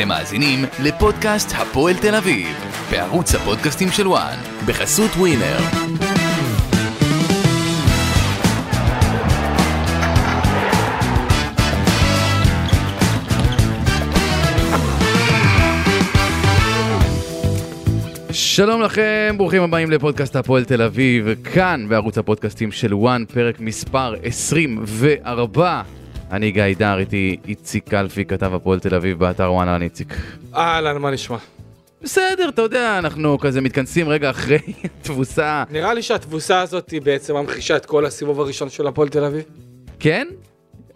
אתם מאזינים לפודקאסט הפועל תל אביב, בערוץ הפודקאסטים של וואן, בחסות ווינר. שלום לכם, ברוכים הבאים לפודקאסט הפועל תל אביב, כאן בערוץ הפודקאסטים של וואן, פרק מספר 24. אני גיא דר, איתי איציק קלפי, כתב הפועל תל אביב באתר וואן, אהלן איציק. אהלן, מה נשמע? בסדר, אתה יודע, אנחנו כזה מתכנסים רגע אחרי תבוסה. נראה לי שהתבוסה הזאת היא בעצם ממחישה את כל הסיבוב הראשון של הפועל תל אביב. כן?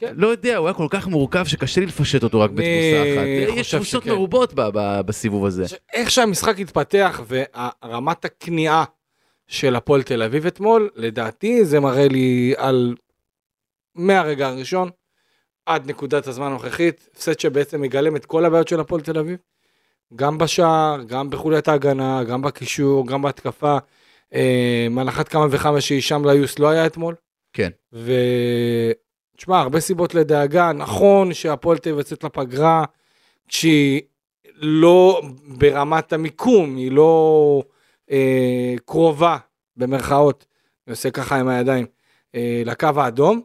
כן. לא יודע, הוא היה כל כך מורכב שקשה לי לפשט אותו רק בתבוסה אחת. יש תבוסות. מרובות ב- ב- בסיבוב הזה. איך שהמשחק התפתח ורמת הכניעה של הפועל תל אביב אתמול, לדעתי זה מראה לי על מהרגע הראשון עד נקודת הזמן הנוכחית, הפסד שבעצם מגלם את כל הבעיות של הפועל תל אביב. גם בשער, גם בחוליית ההגנה, גם בקישור, גם בהתקפה. אה, על אחת כמה וכמה שהישאם ליוס לא היה אתמול. כן. ותשמע, הרבה סיבות לדאגה, נכון שהפועל תל אביב יוצאת לפגרה, כשהיא לא ברמת המיקום, היא לא אה, קרובה, במרכאות, אני עושה ככה עם הידיים, אה, לקו האדום,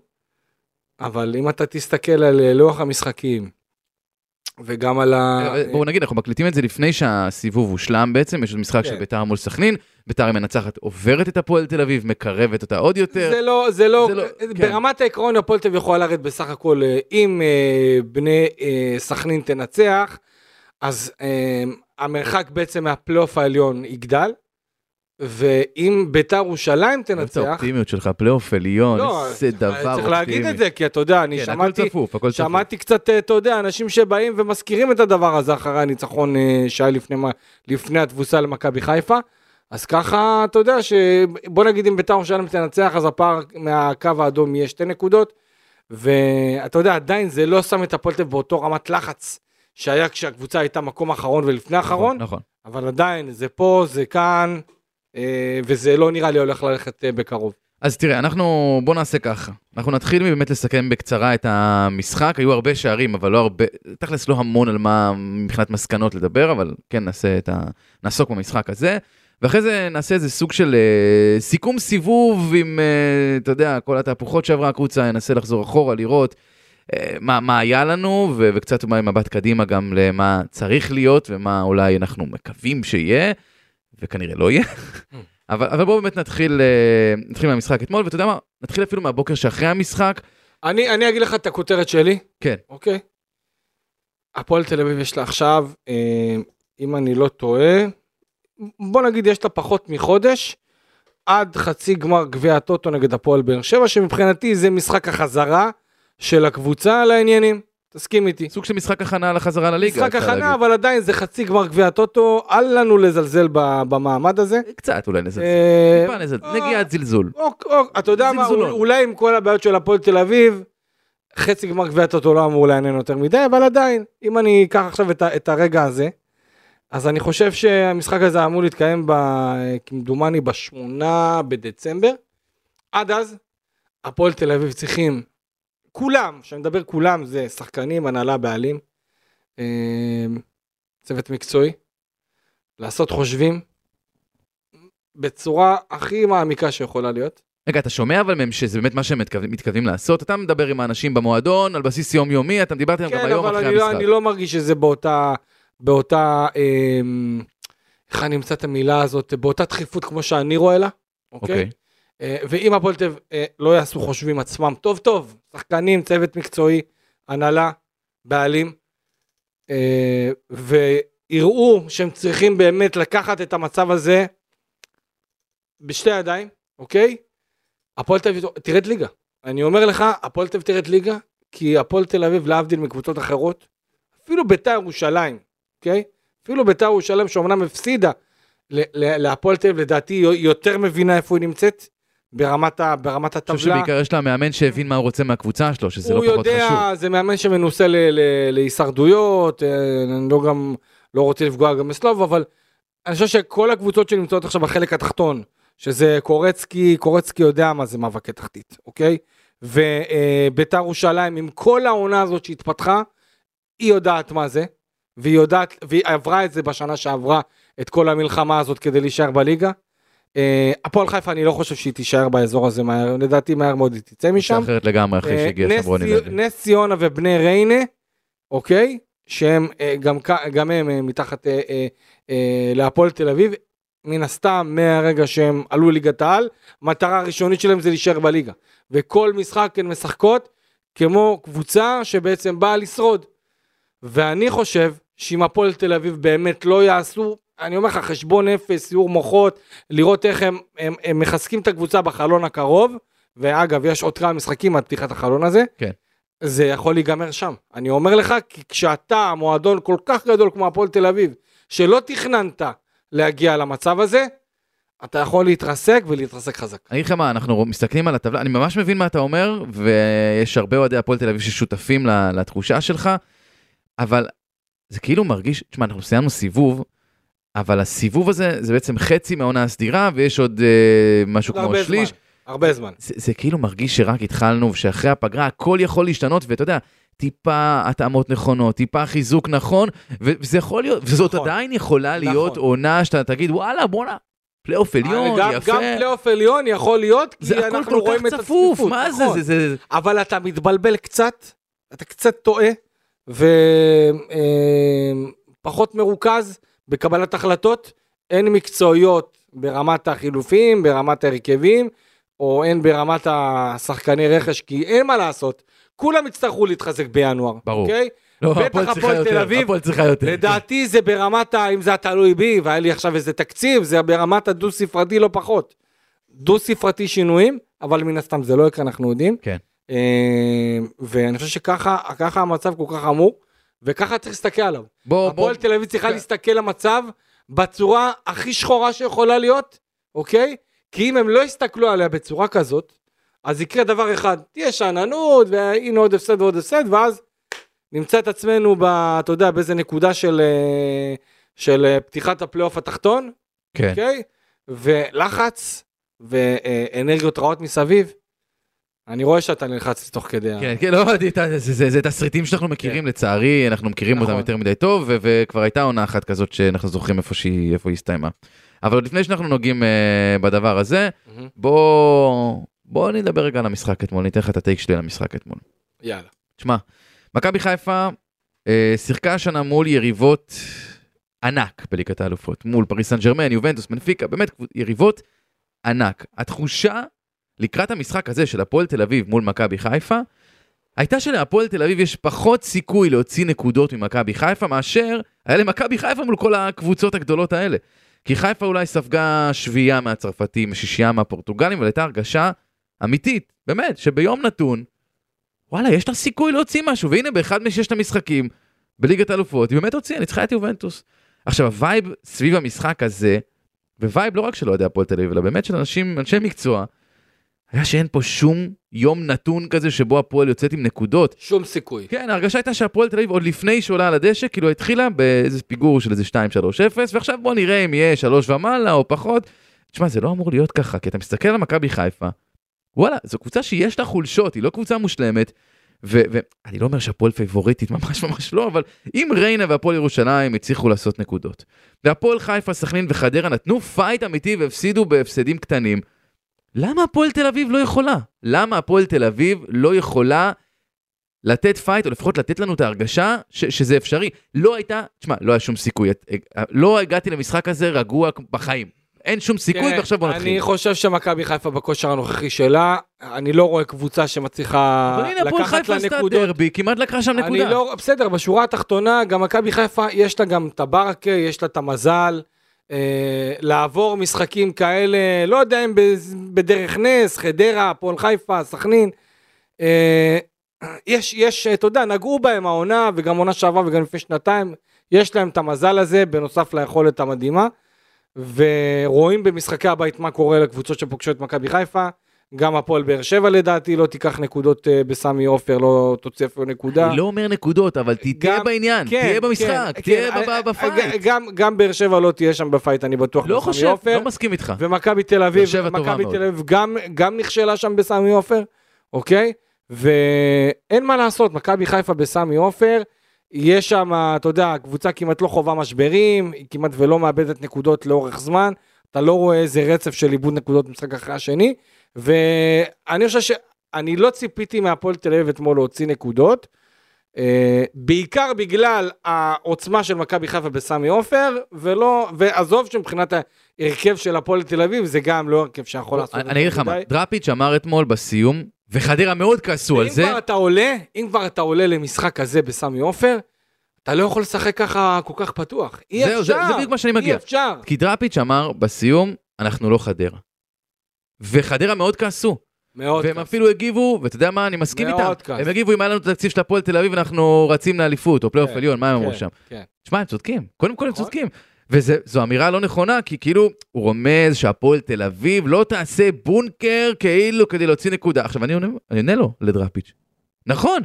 אבל אם אתה תסתכל על אה, לוח המשחקים, וגם על ה... אבל בואו נגיד, אנחנו מקליטים את זה לפני שהסיבוב הושלם בעצם, יש עוד משחק של כן. ביתר מול סכנין, ביתר היא מנצחת עוברת את הפועל תל אביב, מקרבת אותה עוד יותר. זה לא, זה לא, זה לא- אה, כן. ברמת העקרון הפועל תל אביב יכולה לרדת בסך הכל, אה, אם אה, בני אה, סכנין תנצח, אז אה, המרחק בעצם מהפלייאוף העליון יגדל, ואם ביתר ירושלים תנצח, האופטימיות שלך, פלייאוף עליון, לא, איזה דבר אופטימי. צריך להגיד את זה, כי אתה יודע, אני כן, שמעתי. שמעתי קצת, אה, אתה יודע, אנשים שבאים ומזכירים את הדבר הזה אחרי הניצחון אה, שהיה לפני, התבוסה למכבי חיפה. אז ככה, אתה יודע, שבוא נגיד אם בית"ר ירושלים תנצח, אז הפער מהקו האדום יהיה שתי נקודות. ואתה יודע, עדיין זה לא שם את הפועל תל אביב באותו רמת לחץ שהיה כשהקבוצה הייתה מקום אחרון ולפני אחרון, נכון. אבל עדיין, זה פה, זה כאן, וזה לא נראה לי הולך ללכת אה, בקרוב. אז תראה, אנחנו, בוא נעשה ככה. אנחנו נתחיל באמת לסכם בקצרה את המשחק, היו הרבה שערים, אבל לא הרבה, תכלס לא המון על מה מבחינת מסקנות לדבר, אבל כן נעשה את ה... נעסוק במשחק הזה. ואחרי זה נעשה איזה סוג של אה, סיכום סיבוב עם, אה, אתה יודע, כל התהפוכות שעברה הקבוצה, ננסה לחזור אחורה, לראות אה, מה, מה היה לנו, ו- וקצת אולי מבט קדימה גם למה צריך להיות, ומה אולי אנחנו מקווים שיהיה, וכנראה לא יהיה. אבל, אבל בואו באמת נתחיל, אה, נתחיל מהמשחק אתמול, ואתה יודע מה, נתחיל אפילו מהבוקר שאחרי המשחק. אני, אני אגיד לך את הכותרת שלי. כן. אוקיי. הפועל תל אביב יש לה עכשיו, אה, אם אני לא טועה, בוא נגיד יש לה פחות מחודש, עד חצי גמר גביע הטוטו נגד הפועל באר שבע, שמבחינתי זה משחק החזרה של הקבוצה לעניינים. תסכים איתי. סוג של משחק הכנה לחזרה לליגה. משחק הכנה. אבל עדיין זה חצי גמר גביע הטוטו, אל לנו לזלזל במעמד הזה. קצת אולי נזלזל. אה, אה, נגיעת זלזול. אוק, אוק, אתה יודע מה. אולי עם כל הבעיות של הפועל תל אביב, חצי גמר גביע הטוטו לא אמור לעניין יותר מדי, אבל עדיין, אם אני אקח עכשיו את, את הרגע הזה, אז אני חושב שהמשחק הזה אמור להתקיים, כמדומני, בשמונה בדצמבר. עד אז, הפועל תל אביב צריכים, כולם, כשאני מדבר כולם, זה שחקנים, הנהלה, בעלים, אה, צוות מקצועי, לעשות חושבים בצורה הכי מעמיקה שיכולה להיות. רגע, אתה שומע אבל מהם שזה באמת מה שהם מתכוונים- מתכוונים לעשות? אתה מדבר עם האנשים במועדון על בסיס יומיומי, אתה דיברת איתם גם כן, היום אבל אחרי לא, המשחק. אני לא מרגיש שזה באותה, באותה, אמ, איך אני אמצא את המילה הזאת, באותה דחיפות כמו שאני רואה לה, אוקיי? אוקיי. אה, ואם הפועל תל אביב אה, לא יעשו חושבים עצמם טוב טוב, שחקנים, צוות מקצועי, הנהלה, בעלים, אה, ויראו שהם צריכים באמת לקחת את המצב הזה בשתי ידיים, אוקיי? הפועל תל אביב תרד ליגה. אני אומר לך, הפועל תל אביב תרד ליגה, כי הפועל תל אביב, להבדיל מקבוצות אחרות, אפילו ביתר ירושלים, אוקיי? אפילו ביתר ירושלים שאומנם הפסידה להפועל תל אביב, לדעתי היא יותר מבינה איפה היא נמצאת, ברמת, ה, ברמת אני חושב הטבלה. שבעיקר יש לה מאמן שהבין מה הוא רוצה מהקבוצה שלו, שזה לא הוא פחות חשוב. יודע, זה מאמן שמנוסה ל- ל- להישרדויות, אה, אני לא גם, לא רוצה לפגוע גם בסלוב, אבל אני חושב שכל הקבוצות שנמצאות עכשיו בחלק התחתון, שזה קורצקי, קורצקי יודע מה זה מאבקי תחתית, אוקיי? וביתר ירושלים, עם כל העונה הזאת שהתפתחה, היא יודעת מה זה, והיא יודעת, והיא עברה את זה בשנה שעברה, את כל המלחמה הזאת כדי להישאר בליגה. אה, הפועל חיפה, אני לא חושב שהיא תישאר באזור הזה מהר, לדעתי מהר מאוד היא תצא משם. אחרת לגמרי אחרי שהגיע נס שם רוני צי- לוי. נס ציונה ובני ריינה, אוקיי? שהם אה, גם, גם הם אה, מתחת להפועל תל אביב. מן הסתם, מהרגע שהם עלו ליגת העל, מטרה הראשונית שלהם זה להישאר בליגה. וכל משחק הן משחקות כמו קבוצה שבעצם באה לשרוד. ואני חושב שאם הפועל תל אביב באמת לא יעשו, אני אומר לך, חשבון נפש, סיור מוחות, לראות איך הם, הם, הם מחזקים את הקבוצה בחלון הקרוב, ואגב, יש עוד כמה משחקים עד פתיחת החלון הזה, כן. זה יכול להיגמר שם. אני אומר לך, כי כשאתה מועדון כל כך גדול כמו הפועל תל אביב, שלא תכננת להגיע למצב הזה, אתה יכול להתרסק ולהתרסק חזק. אני אגיד לך מה, אנחנו מסתכלים על הטבלה, אני ממש מבין מה אתה אומר, ויש הרבה אוהדי הפועל תל אביב ששותפים לתחושה שלך, אבל זה כאילו מרגיש, תשמע, אנחנו סיימנו סיבוב, אבל הסיבוב הזה זה בעצם חצי מהעונה הסדירה, ויש עוד אה, משהו עוד כמו הרבה שליש. זמן, הרבה זמן. זה, זה כאילו מרגיש שרק התחלנו, ושאחרי הפגרה הכל יכול להשתנות, ואתה יודע, טיפה התאמות נכונות, טיפה חיזוק נכון, וזה יכול להיות, וזאת נכון. עדיין יכולה להיות נכון. עונה שאתה תגיד, וואלה, בואנה, פלייאוף עליון, גם, יפה. גם פלייאוף עליון יכול להיות, כי זה הכל אנחנו כל רואים כך את צפוף, הצפיפות. מה זה, נכון. זה, זה, אבל אתה מתבלבל קצת, אתה קצת טועה, ופחות מרוכז בקבלת החלטות, אין מקצועיות ברמת החילופים, ברמת ההרכבים, או אין ברמת השחקני רכש, כי אין מה לעשות, כולם יצטרכו להתחזק בינואר, ברור. אוקיי? לא, בטח הפועל תל יותר, אביב, הפועל צריכה יותר. לדעתי זה ברמת ה... אם זה היה תלוי בי, והיה לי עכשיו איזה תקציב, זה ברמת הדו ספרתי לא פחות. דו ספרתי שינויים, אבל מן הסתם זה לא יקרה, אנחנו יודעים. כן. אה, ואני חושב שככה ככה המצב כל כך חמור, וככה צריך להסתכל עליו. בוא, בוא, הפועל תל אביב צריכה כן. להסתכל למצב בצורה הכי שחורה שיכולה להיות, אוקיי? כי אם הם לא יסתכלו עליה בצורה כזאת, אז יקרה דבר אחד, תהיה שאננות, והנה עוד הפסד ועוד הפסד, ואז נמצא את עצמנו, ב, אתה יודע, באיזה נקודה של, אה, של אה, פתיחת הפלייאוף התחתון, כן. אוקיי? ולחץ ואנרגיות רעות מסביב. אני רואה שאתה נלחץ תוך כדי. כן, כן, לא, זה- זה- זה זה תסריטים שאנחנו מכירים לצערי, אנחנו מכירים אותם כן. נכון. יותר מדי טוב, ו- וכבר הייתה עונה אחת כזאת שאנחנו זוכרים איפה שהיא איפה היא הסתיימה. אבל עוד לפני שאנחנו נוגעים אה, בדבר הזה, מהמם. בוא בוא נדבר רגע על המשחק אתמול, אני אתן לך את הטייק שלי על המשחק אתמול. יאללה. תשמע, מכבי חיפה אה, שיחקה השנה מול יריבות ענק בליגת האלופות, מול פריס סן ג'רמן, יובנטוס, מנפיקה, באמת יריבות ענק. התחושה לקראת המשחק הזה של הפועל תל אביב מול מכבי חיפה, הייתה שלהפועל תל אביב יש פחות סיכוי להוציא נקודות ממכבי חיפה מאשר היה למכבי חיפה מול כל הקבוצות הגדולות האלה. כי חיפה אולי ספגה שביעייה מהצרפתים, שישייה מהפורטוגלים, אבל הייתה הרגשה אמיתית, באמת, שביום נתון, וואלה, יש לה סיכוי להוציא משהו, והנה באחד מששת המשחקים בליגת האלופות, היא באמת הוציאה, ניצחה את יובנטוס. עכשיו, ה vibe סביב המשחק הזה, vibe לא רק של אוהדי הפועל תל אביב, אלא באמת של אנשים, אנשי מקצוע, היה שאין פה שום יום נתון כזה שבו הפועל יוצאת עם נקודות. שום סיכוי. כן, ההרגשה הייתה שהפועל תל אביב עוד לפני שעולה על הדשא, כאילו התחילה באיזה פיגור של איזה 2-3-0, ועכשיו בוא נראה אם יהיה 3 ומעלה או פחות. תשמע, זה לא אמור להיות ככה, כי אתה מסתכל על מכבי חיפה, וואלה, זו קבוצה שיש לה חולשות, היא לא קבוצה מושלמת, ואני לא אומר שהפועל פייבוריטית, ממש ממש לא, אבל אם ריינה והפועל ירושלים הצליחו לעשות נקודות, והפועל חיפה, סכנין וחדרה נתנו פייט אמיתי והפסידו בהפסדים קטנים, למה הפועל תל אביב לא יכולה? למה הפועל תל אביב לא יכולה לתת פייט, או לפחות לתת לנו את ההרגשה ש- שזה אפשרי? לא הייתה, תשמע, לא היה שום סיכוי, את- לא הגעתי למשחק הזה רגוע בחיים. אין שום סיכוי, ועכשיו בוא נתחיל. אני חושב שמכבי חיפה בכושר הנוכחי שלה, אני לא רואה קבוצה שמצליחה אבל הנה, הפועל לקחת חיפה לה עשתה נקודות. דרבי, כמעט לקחה שם נקודה. לא, בסדר, בשורה התחתונה, גם מכבי חיפה, יש לה גם את הברקה, יש לה את המזל. אה, לעבור משחקים כאלה, לא יודע אם בדרך נס, חדרה, הפועל חיפה, סכנין. אה, יש, יש, אתה יודע, נגעו בהם העונה, וגם עונה שעברה וגם לפני שנתיים, יש להם את המזל הזה, בנוסף ליכולת המדהימה. ורואים במשחקי הבית מה קורה לקבוצות שפוגשות את מכבי חיפה. גם הפועל באר שבע לדעתי לא תיקח נקודות אה, בסמי עופר, לא תוציא אפילו נקודה. אני לא אומר נקודות, אבל תהיה גם- בעניין, כן, תהיה במשחק, כן, תהיה כן, בפייט. גם, גם באר שבע לא תהיה שם בפייט, אני בטוח, לא בסמי עופר. לא מסכים איתך. ומכבי תל אביב, מכבי. תל אביב גם, גם נכשלה שם בסמי עופר, אוקיי? ואין מה לעשות, מכבי חיפה בסמי עופר, יש שם, אתה יודע, הקבוצה כמעט לא חווה משברים, היא כמעט ולא מאבדת נקודות לאורך זמן, אתה לא רואה איזה רצף של איבוד נקודות משחק אחרי השני, ואני חושב שאני לא ציפיתי מהפועל תל אביב אתמול להוציא נקודות, אה, בעיקר בגלל העוצמה של מכבי חיפה בסמי עופר, ולא, ועזוב שמבחינת ההרכב של הפועל תל אביב, זה גם לא הרכב שיכול לעשות את זה. אני אגיד לך מה. דראפיץ' אמר אתמול בסיום, וחדרה מאוד כעסו על זה, כבר אתה עולה, אם כבר אתה עולה למשחק כזה בסמי עופר, אתה לא יכול לשחק ככה כל כך פתוח. אי זהו, אפשר. זה- זה בדיוק מה שאני מגיע. אי אפשר. כי דראפיץ' אמר בסיום, אנחנו לא חדרה. וחדרה מאוד כעסו, מאוד והם קשה. אפילו הגיבו, ואתה יודע מה, אני מסכים מאוד איתם, כעס. הם הגיבו אם היה לנו את התקציב של הפועל תל אביב, אנחנו רצים לאליפות, או פלייאוף כן, עליון, מה הם אמרו כן, שם? כן. תשמע, הם צודקים, קודם כל הם נכון. צודקים. וזו אמירה לא נכונה, כי כאילו, הוא רומז שהפועל תל אביב לא תעשה בונקר כאילו כדי להוציא נקודה. עכשיו, אני עונה, אני עונה לו, לדראפיץ'. נכון,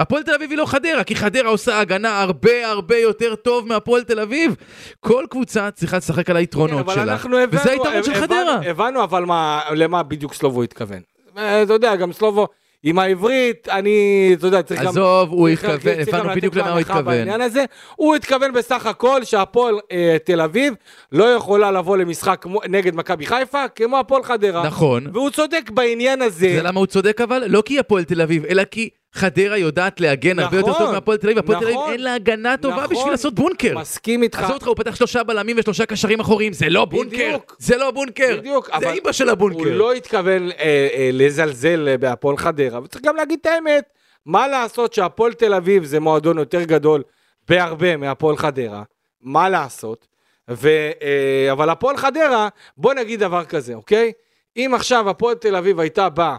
הפועל תל אביב היא לא חדרה, כי חדרה עושה הגנה הרבה הרבה יותר טוב מהפועל תל אביב. כל קבוצה צריכה לשחק על היתרונות כן, שלה, הבנו, וזה היתרון של הבנו- חדרה. הבנו אבל מה, למה בדיוק סלובו התכוון. אה, אתה יודע, גם סלובו, עם העברית, אני, אתה יודע, צריך גם... עזוב, הוא התכוון, הבנו בדיוק למה הוא התכוון. הזה. הוא התכוון בסך הכל שהפועל אה, תל אביב לא יכולה לבוא למשחק כמו- נגד מכבי חיפה כמו הפועל חדרה. נכון, והוא צודק בעניין הזה. זה למה הוא צודק אבל? לא כי הפועל תל אביב, אלא כי חדרה יודעת להגן הרבה יותר נכון, טוב מהפועל תל אביב, הפועל תל אביב נכון, אין לה הגנה טובה נכון. בשביל לעשות בונקר. מסכים איתך. עזוב אותך, הוא פתח שלושה בלמים ושלושה קשרים אחוריים, זה לא בונקר, בדיוק. זה לא בונקר, בדיוק, זה אימא של הוא הבונקר. לא התכוון אה, אה, לזלזל בהפועל חדרה, וצריך גם להגיד את האמת, מה לעשות שהפועל תל אביב זה מועדון יותר גדול בהרבה מהפועל חדרה, מה לעשות, ו, אה, אבל הפועל חדרה, בוא נגיד דבר כזה, אוקיי? אם עכשיו הפועל תל אביב הייתה באה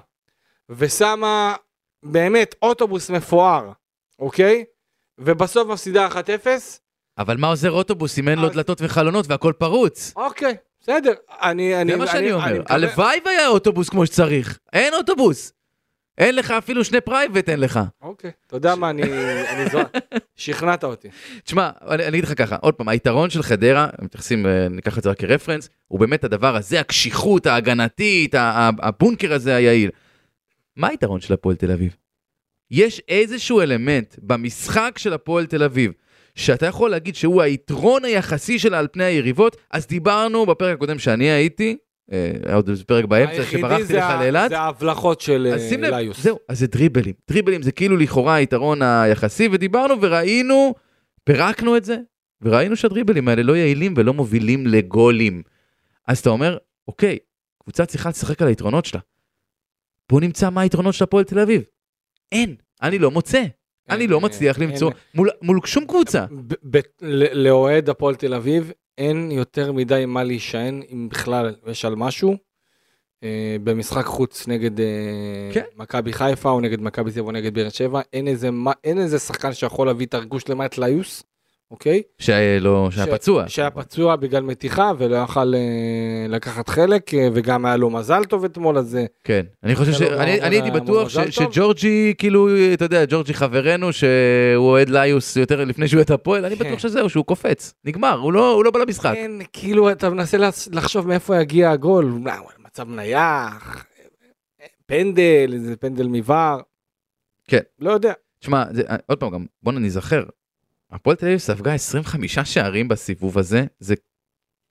ושמה באמת אוטובוס מפואר, אוקיי? ובסוף מפסידה 1-0, אבל מה עוזר אוטובוס אם אין לו אז- דלתות וחלונות והכל פרוץ? אוקיי, בסדר. אני, אני, זה מה שאני אומר. מקווה- הלוואי והיה אוטובוס כמו שצריך. אין אוטובוס. אין לך אפילו שני פרייבט, אין לך. אוקיי, אתה יודע מה, אני, אני זו... שכנעת אותי. תשמע, אני, אני אגיד לך ככה, עוד פעם, היתרון של חדרה, מתייחסים, אה, ניקח את זה רק כרפרנס, הוא באמת הדבר הזה, הקשיחות ההגנתית, הבונקר הזה היעיל. מה היתרון של הפועל תל אביב? יש איזשהו אלמנט במשחק של הפועל תל אביב, שאתה יכול להגיד שהוא היתרון היחסי שלה על פני היריבות, אז דיברנו בפרק הקודם שאני הייתי, אה, היה עוד איזה פרק באמצע שברחתי לך לאילת, זה ההבלחות של אה, ליוס. זהו, אז זה דריבלים. דריבלים זה כאילו לכאורה היתרון היחסי, ודיברנו וראינו, פירקנו את זה, וראינו שהדריבלים האלה לא יעילים ולא מובילים לגולים. אז אתה אומר, אוקיי, קבוצה צריכה לשחק על היתרונות שלה. בוא נמצא מה היתרונות של הפועל תל אביב. אין, אני לא מוצא. אני לא מצליח. למצוא מול, מול שום קבוצה. לאוהד הפועל תל אביב אין יותר מדי מה להישען, אם בכלל יש על משהו, אה, במשחק חוץ נגד אה, כן. מכבי חיפה או נגד מכבי אביב או נגד באר שבע, אין איזה אין איזה שחקן שיכול להביא את הרגוש למעט ליוס, אוקיי? שהיה לו- שהיה פצוע. שהיה פצוע בגלל מתיחה ולא יכל אה, לקחת חלק, אה, וגם היה לו מזל טוב אתמול, אז אה, כן, אני חושב ש... אני, הייתי בטוח. שג'ורג'י, כאילו, אתה יודע, ג'ורג'י חברנו, שהוא אוהד ליוס יותר לפני שהוא אוהד הפועל, אני כן. בטוח שזהו, שהוא קופץ. נגמר, הוא לא, הוא לא בא למשחק. כן, כאילו אתה מנסה לחשוב מאיפה יגיע הגול, מצב נייח, פנדל, איזה פנדל מבר. כן. לא יודע. תשמע, עוד פעם, גם בוא נזכר, הפועל תל אביב ספגה 25 שערים בסיבוב הזה, זה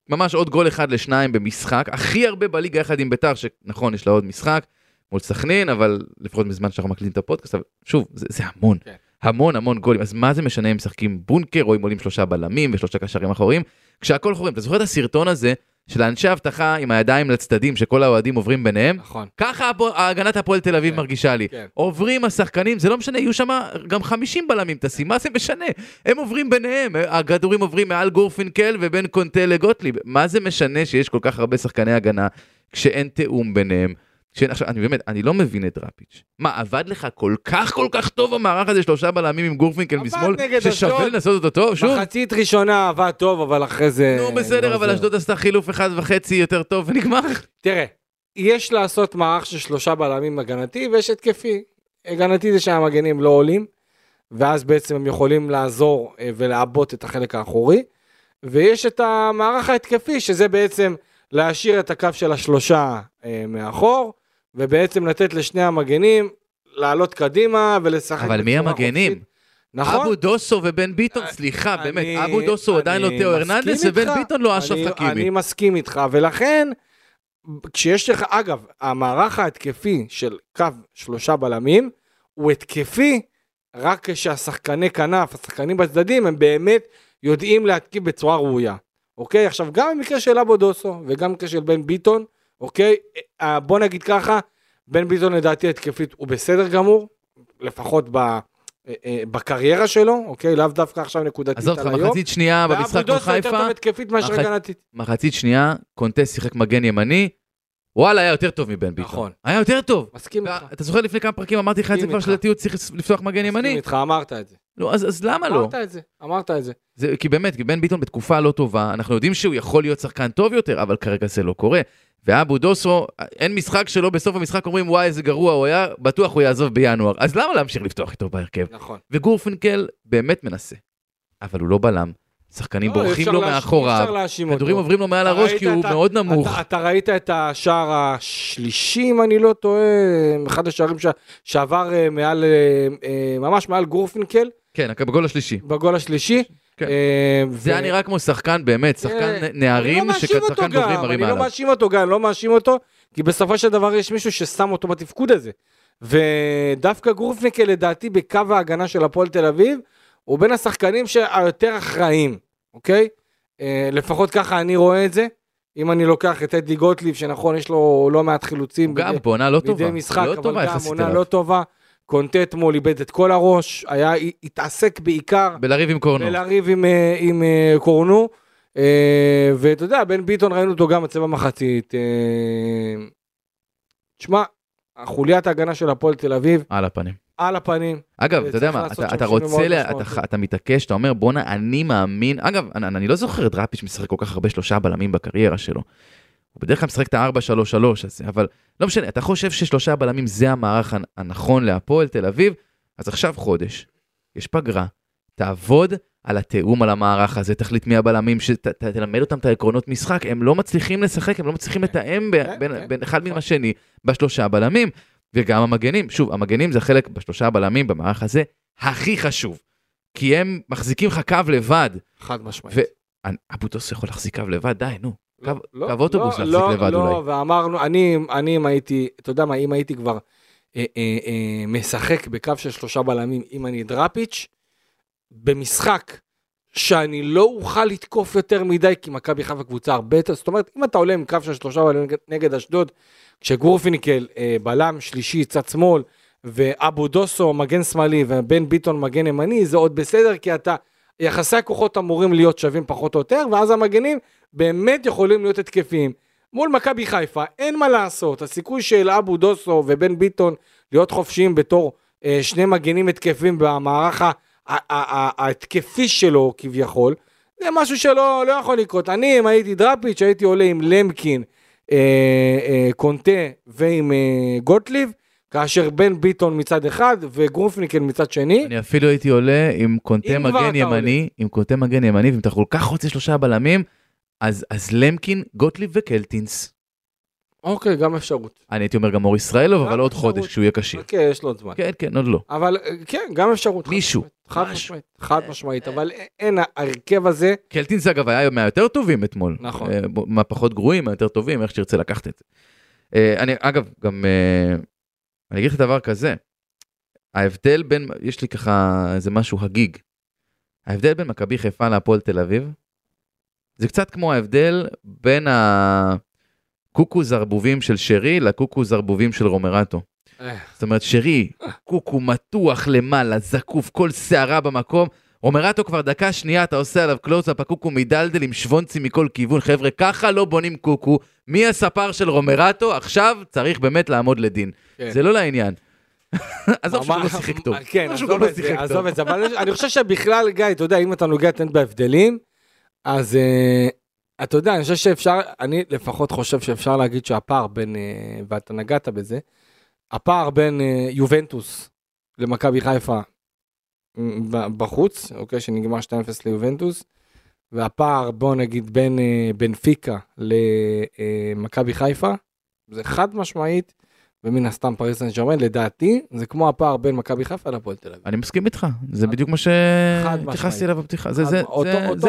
ממש עוד גול אחד לשניים במשחק, הכי הרבה בליגה יחד עם ביתר, שנכון, יש לה עוד משחק מול סכנין, אבל לפחות מזמן שאנחנו מקליטים את הפודקאסט, אבל שוב, זה, זה המון, כן. המון המון גולים, אז מה זה משנה אם משחקים בונקר או אם עולים שלושה בלמים ושלושה קשרים אחוריים, כשהכל חורים, אתה זוכר את הסרטון הזה של האנשי אבטחה עם הידיים לצדדים שכל האוהדים עוברים ביניהם? נכון. ככה הפו- הגנת הפועל תל אביב כן, מרגישה לי. כן. עוברים השחקנים, זה לא משנה, יהיו שם גם 50 בלמים טסים, מה זה משנה? הם עוברים ביניהם, הכדורים עוברים מעל גורפינקל ובין קונטה לגוטליב. מה זה משנה שיש כל כך הרבה שחקני הגנה כשאין תיאום ביניהם? עכשיו, אני באמת, אני לא מבין את דראפיץ'. מה, עבד לך כל כך כל כך טוב המערך הזה, שלושה בלמים עם גורפינקל משמאל, ששווה. לנסות אותו טוב? שוב? מחצית ראשונה עבד טוב, אבל אחרי זה... נו בסדר, לא אבל עוזר. אשדוד עשתה חילוף אחד וחצי יותר טוב ונגמר. תראה, יש לעשות מערך של שלושה בלמים הגנתי ויש התקפי. הגנתי זה שהמגנים לא עולים, ואז בעצם הם יכולים לעזור אה, ולעבות את החלק האחורי. ויש את המערך ההתקפי, שזה בעצם להשאיר את הקו של השלושה אה, מאחור, ובעצם לתת לשני המגנים לעלות קדימה ולשחק אבל מי המגנים? חופשית. נכון? אבו דוסו ובן ביטון, סליחה, אני- באמת, אבו דוסו עדיין לא הרננדס, איתך. ובן ביטון לא אשרף אני- חכימי. אני מסכים איתך, ולכן, כשיש לך, אגב, המערך ההתקפי של קו שלושה בלמים, הוא התקפי רק כשהשחקני כנף, השחקנים בצדדים, הם באמת יודעים להתקיף בצורה ראויה. אוקיי? עכשיו, גם במקרה של אבו דוסו, וגם במקרה של בן ביטון, אוקיי? אה, בוא נגיד ככה, בן ביטון לדעתי התקפית הוא בסדר גמור, לפחות ב... אה, אה, בקריירה שלו, אוקיי? לאו דווקא עכשיו נקודתית עזוב אותך, על היום. מחצית שנייה במשחק מול ואבו דוסו יותר טוב התקפית מאשר הגנתית. מחצית שנייה, קונטה שיחק מגן ימני, וואלה, היה יותר טוב מבן ביטון. נכון. היה יותר טוב. מסכים איתך. אתה זוכר לפני כמה פרקים אמרתי לך את זה מסכים כבר. שלדעתי הוא צריך לפתוח מגן מסכים ימני? איתך, אמרת את זה. לא, אז אז למה לא? אמרת את זה, אמרת את זה. זה, כי באמת, כי בן ביטון בתקופה לא טובה, אנחנו יודעים שהוא יכול להיות שחקן טוב יותר, אבל כרגע זה לא קורה. ואבו דוסו, אין משחק שלו בסוף המשחק אומרים וואי איזה גרוע הוא היה, בטוח הוא יעזוב בינואר. אז למה להמשיך לפתוח איתו בהרכב? נכון. וגורפינקל באמת מנסה, אבל הוא לא בלם. שחקנים לא, בורחים לו אי מאחוריו. כדורים עוברים לו מעל אתה הראש כי הוא את ה- מאוד נמוך. אתה, אתה ראית את השער השלישי, אם אני לא טועה, אחד השערים ש... שעבר אה, מעל, אה, אה, ממש מעל גורפינקל, כן, בגול השלישי. בגול השלישי. כן. אה, זה היה נראה כמו שחקן באמת, שחקן אה, נערים, אני לא אותו ששחקן בוגרים מרים אני לא. מאשים אותו גם, לא מאשים אותו, כי בסופו של דבר יש מישהו ששם אותו בתפקוד הזה. ודווקא גורפניקל לדעתי בקו ההגנה של הפועל תל אביב, הוא בין השחקנים היותר אחראיים, אוקיי? אה, לפחות ככה אני רואה את זה. אם אני לוקח את אדי גוטליב, שנכון, יש לו לא מעט חילוצים. גם בעונה לא טובה. מדי משחק, לא אבל גם עונה. לא טובה. קונטה אתמול איבד את כל הראש, היה, התעסק בעיקר בלריב עם קורנו. ולריב עם, אה, עם אה, קורנו. אה, ואתה יודע, בן ביטון ראינו אותו גם בצבע מחצית. תשמע, חוליית ההגנה של הפועל תל אביב, על הפנים. על הפנים. אגב, אתה יודע מה, אתה, אתה רוצה, לה, אתה. אתה מתעקש, אתה אומר בואנה, אני מאמין, אגב, אני, אני לא זוכר את דראפיץ' משחק כל כך הרבה שלושה בלמים בקריירה שלו. הוא בדרך כלל משחק את ה-4-3-3 הזה, אבל לא משנה, אתה חושב ששלושה בלמים זה המערך הנ- הנכון להפועל תל אביב, אז עכשיו חודש, יש פגרה, תעבוד על התיאום על המערך הזה, תחליט מי הבלמים, שתלמד אותם את העקרונות משחק, הם לא מצליחים לשחק, הם לא מצליחים לתאם ב- כן, בין, כן, בין אחד. מן השני בשלושה בלמים, וגם המגנים, שוב, המגנים זה חלק בשלושה בלמים במערך הזה הכי חשוב, כי הם מחזיקים לך קו לבד, חד משמעית. ו- אבו טוס יכול להחזיק קו לבד, די, נו. קו לא, קו אוטובוס לא, להחזיק לא, לבד לא, אולי. ואמרנו, אני, אני אם הייתי, אתה יודע מה, אם הייתי כבר אה, אה, אה, משחק בקו של שלושה בלמים, אם אני דראפיץ', במשחק שאני לא אוכל לתקוף יותר מדי, כי מכבי חיפה קבוצה הרבה יותר, זאת אומרת, אם אתה עולה עם קו של שלושה בלמים נגד- אשדוד, כשגורפיניקל בלם שלישי, צד שמאל, ואבו דוסו מגן שמאלי, ובן ביטון מגן ימני, זה עוד בסדר, כי אתה, יחסי הכוחות אמורים להיות שווים פחות או יותר, ואז המגנים באמת יכולים להיות התקפיים. מול מכבי חיפה, אין מה לעשות, הסיכוי של אבו דוסו ובן ביטון להיות חופשיים בתור אה, שני מגנים התקפיים במערך ההתקפי שלו כביכול, זה משהו שלא לא יכול לקרות. אני, אם הייתי דראפיץ', הייתי עולה עם למקין, אה, אה, קונטה ועם אה, גוטליב, כאשר בן ביטון מצד אחד וגרופניקל מצד שני. אני אפילו הייתי עולה עם קונטה מגן ימני, עם קונטה מגן ימני, ואם אתה כל כך רוצה שלושה בלמים, אז אז למקין, גוטליב וקלטינס. אוקיי, גם אפשרות. אני הייתי אומר גם אור ישראלוב, אבל עוד אפשרות. חודש כשהוא יהיה כשיר. אוקיי, יש לו עוד זמן. כן, כן, עוד לא. אבל אה, כן, גם אפשרות. מישהו, חד. משמעית, חד משמעית, אבל אין, ההרכב הזה, קלטינס אגב היה מהיותר טובים אתמול. נכון. אה, מהפחות גרועים, מהיותר טובים, איך שתרצה לקחת את זה. אה, אני, אגב, גם, אני אגיד לך דבר כזה, ההבדל בין, יש לי ככה איזה משהו הגיג. ההבדל בין מכבי חיפה להפועל תל אביב, זה קצת כמו ההבדל בין הקוקו זרבובים של שרי לקוקו זרבובים של רומרטו. אה, זאת אומרת, שרי, קוקו מתוח למעלה, זקוף, כל שערה במקום. רומרטו כבר דקה שנייה, אתה עושה עליו קלוזאפ, הקוקו מדלדל עם שוונצים מכל כיוון. חבר'ה, ככה לא בונים קוקו. מי הספר של רומרטו? עכשיו צריך באמת לעמוד לדין. כן. זה לא לעניין. עזוב שהוא לא שיחק טוב. כן, עזוב לא את זה, עזוב. את זה, אבל אני- חושב שבכלל, גיא, אתה יודע, אם אתה נוגע תן בהבדלים, אז אה, אתה יודע, אני חושב שאפשר, אני לפחות חושב שאפשר להגיד שהפער בין, אה, ואתה נגעת בזה, הפער בין אה, יובנטוס למכבי חיפה בחוץ, אוקיי, שנגמר 2-0 ליובנטוס, והפער, בוא נגיד, בין אה, בנפיקה למכבי חיפה, זה חד משמעית ומן הסתם פריס סן ג'רמן, לדעתי, זה כמו הפער בין מכבי חיפה להפועל תל אביב. אני מסכים איתך, זה בדיוק מה. שהתייחסתי אליו בפתיחה, זה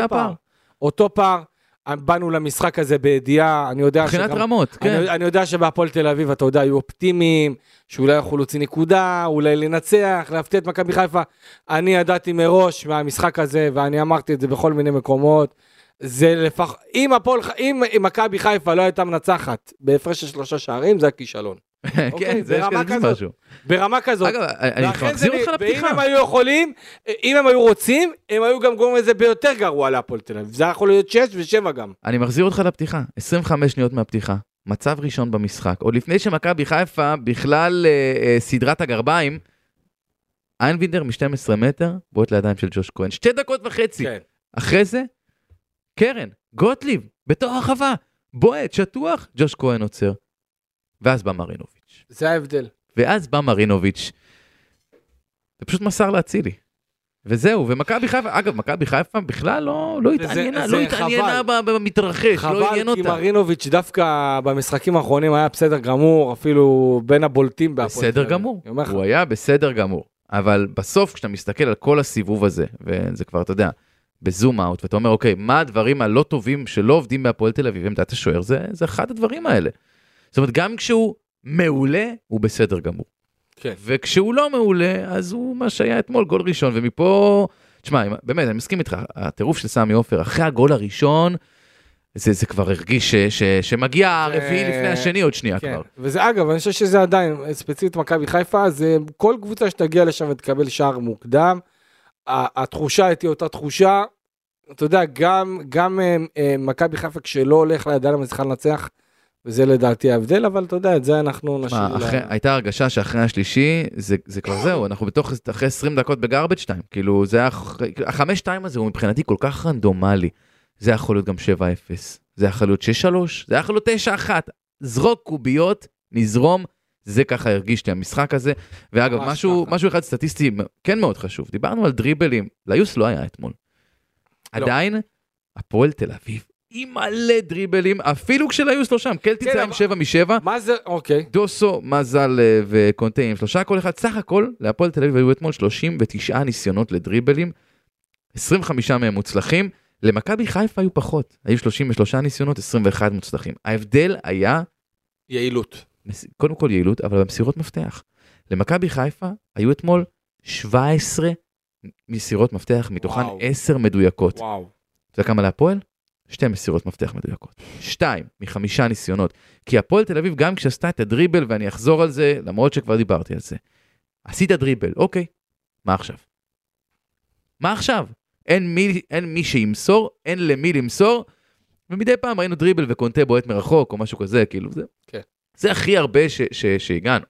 הפער. אותו פער, באנו למשחק הזה בידיעה, אני יודע מבחינת. רמות, כן. אני, אני יודע שבהפועל תל אביב, אתה יודע, היו אופטימיים, שאולי יכלו להוציא נקודה, אולי לנצח, להפתיע את מכבי חיפה. אני ידעתי מראש מהמשחק הזה, ואני אמרתי את זה בכל מיני מקומות, זה לפח... אם הפועל, אם מכבי חיפה לא הייתה מנצחת בהפרש של שלושה שערים, זה הכישלון. כן, אוקיי, זה ברמה כזה כזאת. ברמה כזאת. אגב, אני מחזיר אותך ואם לפתיחה. הם היו יכולים, אם הם היו רוצים, הם היו גם גורמים לזה ביותר גרוע להפועל תל אביב. זה יכול להיות 6 ו-7 גם. אני מחזיר אותך לפתיחה, 25 שניות מהפתיחה. מצב ראשון במשחק, עוד לפני שמכבי חיפה בכלל אה, אה, סדרת הגרביים, איינבינדר מ-12 מטר, בועט לידיים של ג'וש כהן. שתי דקות וחצי. כן. אחרי זה, קרן, גוטליב, בתוך הרחבה, בועט, שטוח, ג'וש כהן עוצר. ואז בא מרינוביץ'. זה ההבדל. ואז בא מרינוביץ'. זה פשוט מסר לאצילי. וזהו, ומכבי חיפה, אגב, מכבי חיפה בכלל לא, לא וזה- התעניינה, זה לא התעניינה במתרחש, לא חבל, עניין כי אותה. מרינוביץ' דווקא במשחקים האחרונים היה בסדר גמור, אפילו בין הבולטים בהפועל בסדר. גמור, לך. הוא היה בסדר גמור. אבל בסוף, כשאתה מסתכל על כל הסיבוב הזה, וזה כבר, אתה יודע, בזום אאוט, ואתה אומר, אוקיי, מה הדברים הלא טובים שלא עובדים בהפועל תל אביב, עמדת השוער, זה, זה אחד הדברים האלה. זאת אומרת, גם כשהוא מעולה, הוא בסדר גמור. כן. וכשהוא לא מעולה, אז הוא מה שהיה אתמול, גול ראשון, ומפה... תשמע, באמת, אני מסכים איתך, הטירוף של סמי עופר, אחרי הגול הראשון, זה, זה כבר הרגיש ש, ש, שמגיע הרביעי לפני השני עוד שנייה כן. כבר. וזה אגב, אני חושב שזה עדיין, ספציפית מכבי חיפה, זה כל קבוצה שתגיע לשם ותקבל שער מוקדם, התחושה תהיה אותה תחושה. אתה יודע, גם, גם אה, אה, מכבי חיפה כשלא הולך לידיים מצליחה לנצח, וזה לדעתי ההבדל, אבל אתה יודע, את זה אנחנו נשאיר. מה, אחרי, הייתה הרגשה שאחרי השלישי, זה, זה כבר זהו, אנחנו בתוך, אחרי 20 דקות בגרבג' 2, כאילו זה היה, החמש שתיים הזה הוא מבחינתי כל כך רנדומלי. זה יכול להיות גם 7-0, זה יכול להיות 6-3, זה יכול להיות 9-1. זרוק קוביות, נזרום, זה ככה הרגיש לי המשחק הזה. ואגב, משהו. משהו אחד סטטיסטי כן מאוד חשוב, דיברנו על דריבלים, ליוס לא היה אתמול. לא. עדיין, הפועל תל אביב, עם מלא דריבלים, אפילו כשליוס לא שם, קלטיץ כן, היה עם אבל- 7 מ-7, מה זה, אוקיי. דוסו, מזל אה, וקונטה עם שלושה כל אחד, סך הכל להפועל תל אביב היו אתמול 39 ניסיונות לדריבלים, 25 מהם מוצלחים, למכבי חיפה היו פחות, היו 33 ניסיונות, 21 מוצלחים. ההבדל היה, יעילות. קודם כל יעילות, אבל במסירות מפתח. למכבי חיפה היו אתמול 17 מסירות מפתח, מתוכן וואו. 10 מדויקות. וואו. אתה יודע כמה להפועל? שתי מסירות מפתח מדויקות. שתיים מחמישה ניסיונות. כי הפועל תל אביב גם כשעשתה את הדריבל, ואני אחזור על זה, למרות שכבר דיברתי על זה. עשית דריבל, אוקיי, מה עכשיו? מה עכשיו? אין מי, אין מי שימסור, אין למי למסור, ומדי פעם ראינו דריבל וקונטה בועט מרחוק או משהו כזה, כאילו זה, כן. זה הכי הרבה ש, ש, שהגענו.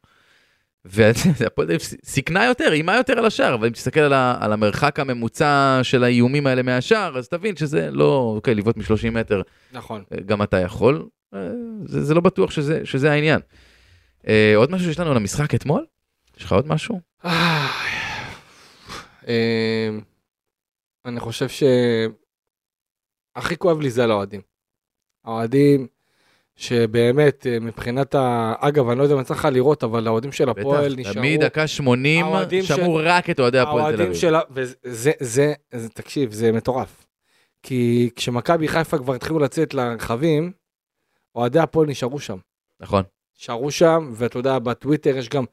והפועל תל אביב סיכנה יותר, איימה יותר על השער, אבל אם תסתכל על, ה, על המרחק הממוצע של האיומים האלה מהשער, אז תבין שזה לא, אוקיי, לבעוט מ-30 מטר, נכון. אה, גם אתה יכול, אה, זה, זה לא בטוח שזה, שזה העניין. אה, עוד משהו שיש לנו על המשחק אתמול? יש לך עוד משהו? אני חושב ש... הכי כואב לי זה על האוהדים. האוהדים שבאמת אה, מבחינת ה... אגב, אני לא יודע אם יצא לך לראות, אבל האוהדים של הפועל בטח, נשארו... מדקה 80 האוהדים שמעו רק את אוהדי הפועל תל אביב. של... וזה, זה, זה, זה, תקשיב, זה מטורף. כי כשמכבי חיפה כבר התחילו לצאת לרכבים, אוהדי הפועל נשארו שם. נכון. נשארו שם, ואתה יודע, בטוויטר יש גם...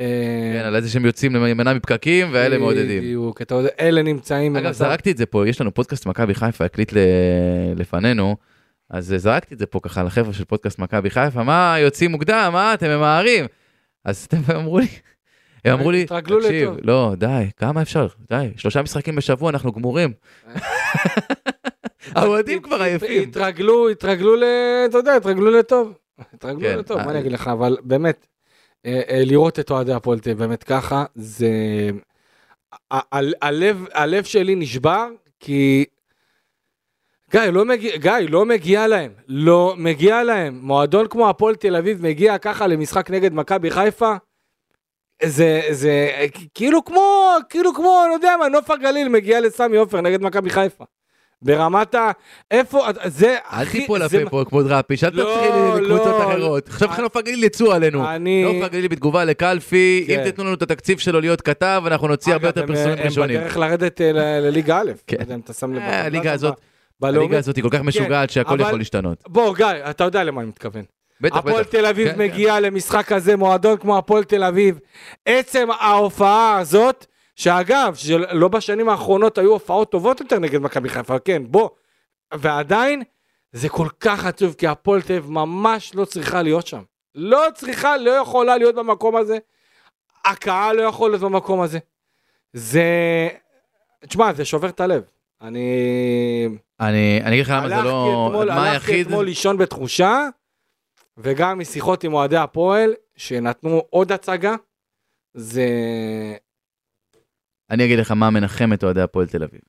אה, כן, על איזה שהם יוצאים להימנע מפקקים, ואלה מעודדים. בדיוק, אתה יודע, אלה נמצאים... אגב, זרקתי את זה פה, יש לנו פודקאסט מכבי חיפה, הקליט לפנינו, אז אה, זרקתי את זה פה ככה לחבר'ה של פודקאסט מכבי חיפה, מה, יוצאים מוקדם, מה, אתם ממהרים? אז הם אמרו לי, הם אמרו לי, תקשיב, לטוב." לא, די, כמה אפשר, די, שלושה משחקים בשבוע, אנחנו גמורים. האוהדים כבר עייפים. התרגלו, התרגלו ל... אתה יודע, התרגלו לטוב. התרגלו כן, לטוב, אה, מה אני אגיד לך, אבל באמת, אה, אה, לראות את אוהדי הפועל תל באמת ככה, זה... הלב שלי נשבר, כי... גיא, לא מגיע, גיא, לא מגיע להם, לא מגיע להם. מועדון כמו הפועל תל אביב מגיע ככה למשחק נגד מכבי חיפה, זה, זה כאילו כמו, כאילו כמו, אני יודע מה, נוף הגליל מגיע לסמי עופר נגד מכבי חיפה. ברמת ה... איפה... זה אל הכי... תיפול זה- לפה פה כמו דראפיש, אל לא, תתחיל לקבוצות לא. אחרות. עכשיו נוף הגליל יצאו עלינו. אני- נוף הגליל בתגובה לקלפי, אם כן. תיתנו לנו את התקציב שלו להיות כתב, אנחנו נוציא הרבה יותר הם- פרסומים הם ראשונים. בדרך לרדת אה, לליגה א'. כן. לא אתה שם לב. אה, הליגה הזאת, בלאומית. הליגה הזאת היא כל כך משוגעת שהכל יכול להשתנות. בוא, גיא, אתה יודע למה אני מתכוון. בטח, הפועל בטח. תל אביב כן, מגיע למשחק כזה, מועדון כמו הפועל תל אביב. עצם ההופעה הזאת, שאגב, שלא בשנים האחרונות היו הופעות טובות יותר נגד מכבי חיפה, כן, בוא. ועדיין, זה כל כך עצוב, כי הפועל תל אביב ממש לא צריכה להיות שם. לא צריכה, לא יכולה להיות במקום הזה. הקהל לא יכול להיות במקום הזה. זה... תשמע, זה שובר את הלב. אני... אני אני אגיד לך למה זה לא... אתמול, מה הלכתי היחיד? אתמול לישון בתחושה, וגם משיחות עם אוהדי הפועל, שנתנו עוד הצגה, זה... אני אגיד לך מה מנחם את אוהדי הפועל תל אביב.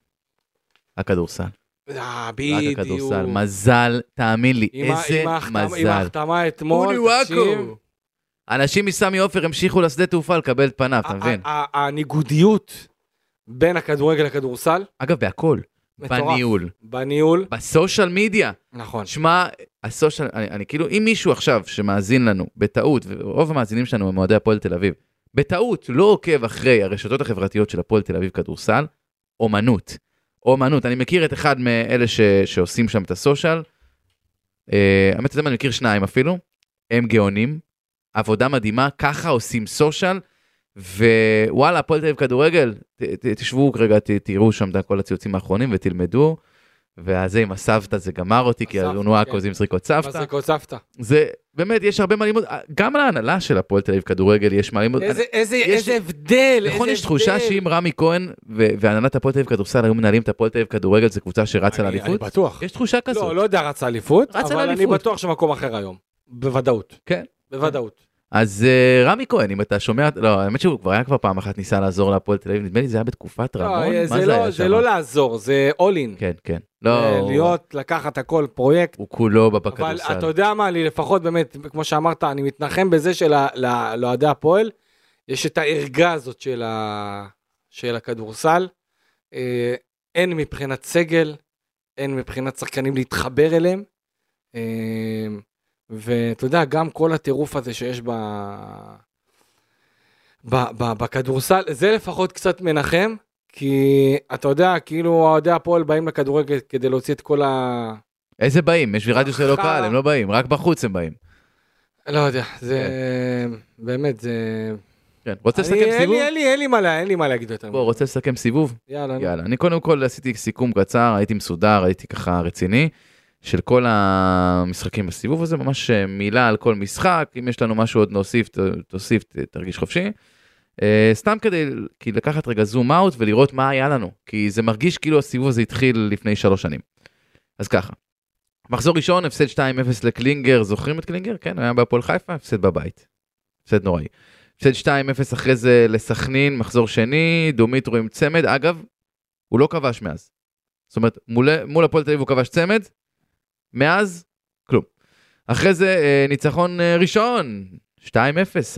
הכדורסל. אה, רק בדיוק. הכדורסל. מזל, תאמין לי, איזה עם ההחתמה- עם מזל. ההחתמה אתמול, תקשיב. אנשים מסמי עופר המשיכו לשדה תעופה לקבל את פניו, אתה מבין? הניגודיות בין הכדורגל לכדורסל, אגב, בהכל. מטורף. בניהול, בניהול, בסושיאל מדיה. נכון. שמע, הסושיאל, אני, אני כאילו, אם מישהו עכשיו שמאזין לנו, בטעות, ורוב המאזינים שלנו הם אוהדי הפועל תל אביב, בטעות לא עוקב אחרי הרשתות החברתיות של הפועל תל אביב כדורסל, אומנות. אומנות. אני מכיר את אחד מאלה ש, שעושים שם את הסושיאל, אה, האמת, אתה יודע מה, אני מכיר שניים אפילו, הם גאונים, עבודה מדהימה, ככה עושים סושיאל, ווואלה, הפועל תל אביב כדורגל, ת, ת, תשבו רגע, ת, תראו שם את כל הציוצים האחרונים ותלמדו. והזה עם הסבתא זה גמר אותי, כי אונואקו כן. זה עם זריקות סבתא. מזריקות סבתא. זה באמת, יש הרבה מה ללמוד, גם להנהלה של הפועל תל אביב כדורגל יש מה ללמוד. איזה- איזה יש- איזה הבדל, נכון, יש תחושה. שאם רמי כהן והנהלת הפועל תל אביב כדורסל היו מנהלים את הפועל תל אביב כדורגל, זו קבוצה שרצה אני- אני לאליפות? בטוח. יש תחושה לא, כזאת. לא יודע רצה אליפות, אבל אני לאליפות. בטוח שמקום אחר היום. בוודאות. כן. בוודאות. אז אה, רמי כהן, אם אתה שומע, לא, האמת שהוא כבר היה כבר פעם אחת ניסה לעזור להפועל תל אביב, נדמה לי זה היה בתקופת לא, רמון, אה, מה זה זה לא- היה זה שם? לא לעזור, זה all in. כן, כן. לא, להיות, לקחת הכל פרויקט. הוא כולו אבל בכדורסל. אתה יודע מה, אני לפחות באמת, כמו שאמרת, אני מתנחם בזה שלאוהדי הפועל, יש את הערגה הזאת של, ה... של הכדורסל. אה, אין מבחינת סגל, אין מבחינת שחקנים להתחבר אליהם. ואתה יודע, גם כל הטירוף הזה שיש ב... ב... ב... בכדורסל, זה לפחות קצת מנחם, כי אתה יודע, כאילו אוהדי הפועל באים לכדורגל כדי להוציא את כל ה... איזה באים? יש רדיו שלא. קהל, הם לא באים, רק בחוץ הם באים. לא יודע, זה באמת, זה... כן. רוצה לסכם אין סיבוב? לי- אין לי- אין לי מה אין לי מה להגיד יותר. בוא, רוצה לסכם סיבוב? יאללה. יאללה, אני קודם כל עשיתי סיכום קצר, הייתי מסודר, הייתי ככה רציני, של כל המשחקים בסיבוב הזה, ממש אה, מילה על כל משחק, אם יש לנו משהו עוד להוסיף, ת- תוסיף, תרגיש חופשי. אה, סתם כדי כי לקחת רגע זום אאוט ולראות מה היה לנו, כי זה מרגיש כאילו הסיבוב הזה התחיל לפני שלוש שנים. אז ככה, מחזור ראשון, הפסד 2-0 לקלינגר, זוכרים את קלינגר? כן, היה בהפועל חיפה, הפסד בבית. הפסד נוראי. הפסד 2-0 אחרי זה לסכנין, מחזור שני, דומיטרו עם צמד, אגב, הוא לא כבש מאז. זאת אומרת, מול הפועל תל אביב הוא כבש צמד, מאז, כלום. אחרי זה אה, ניצחון אה, ראשון, 2-0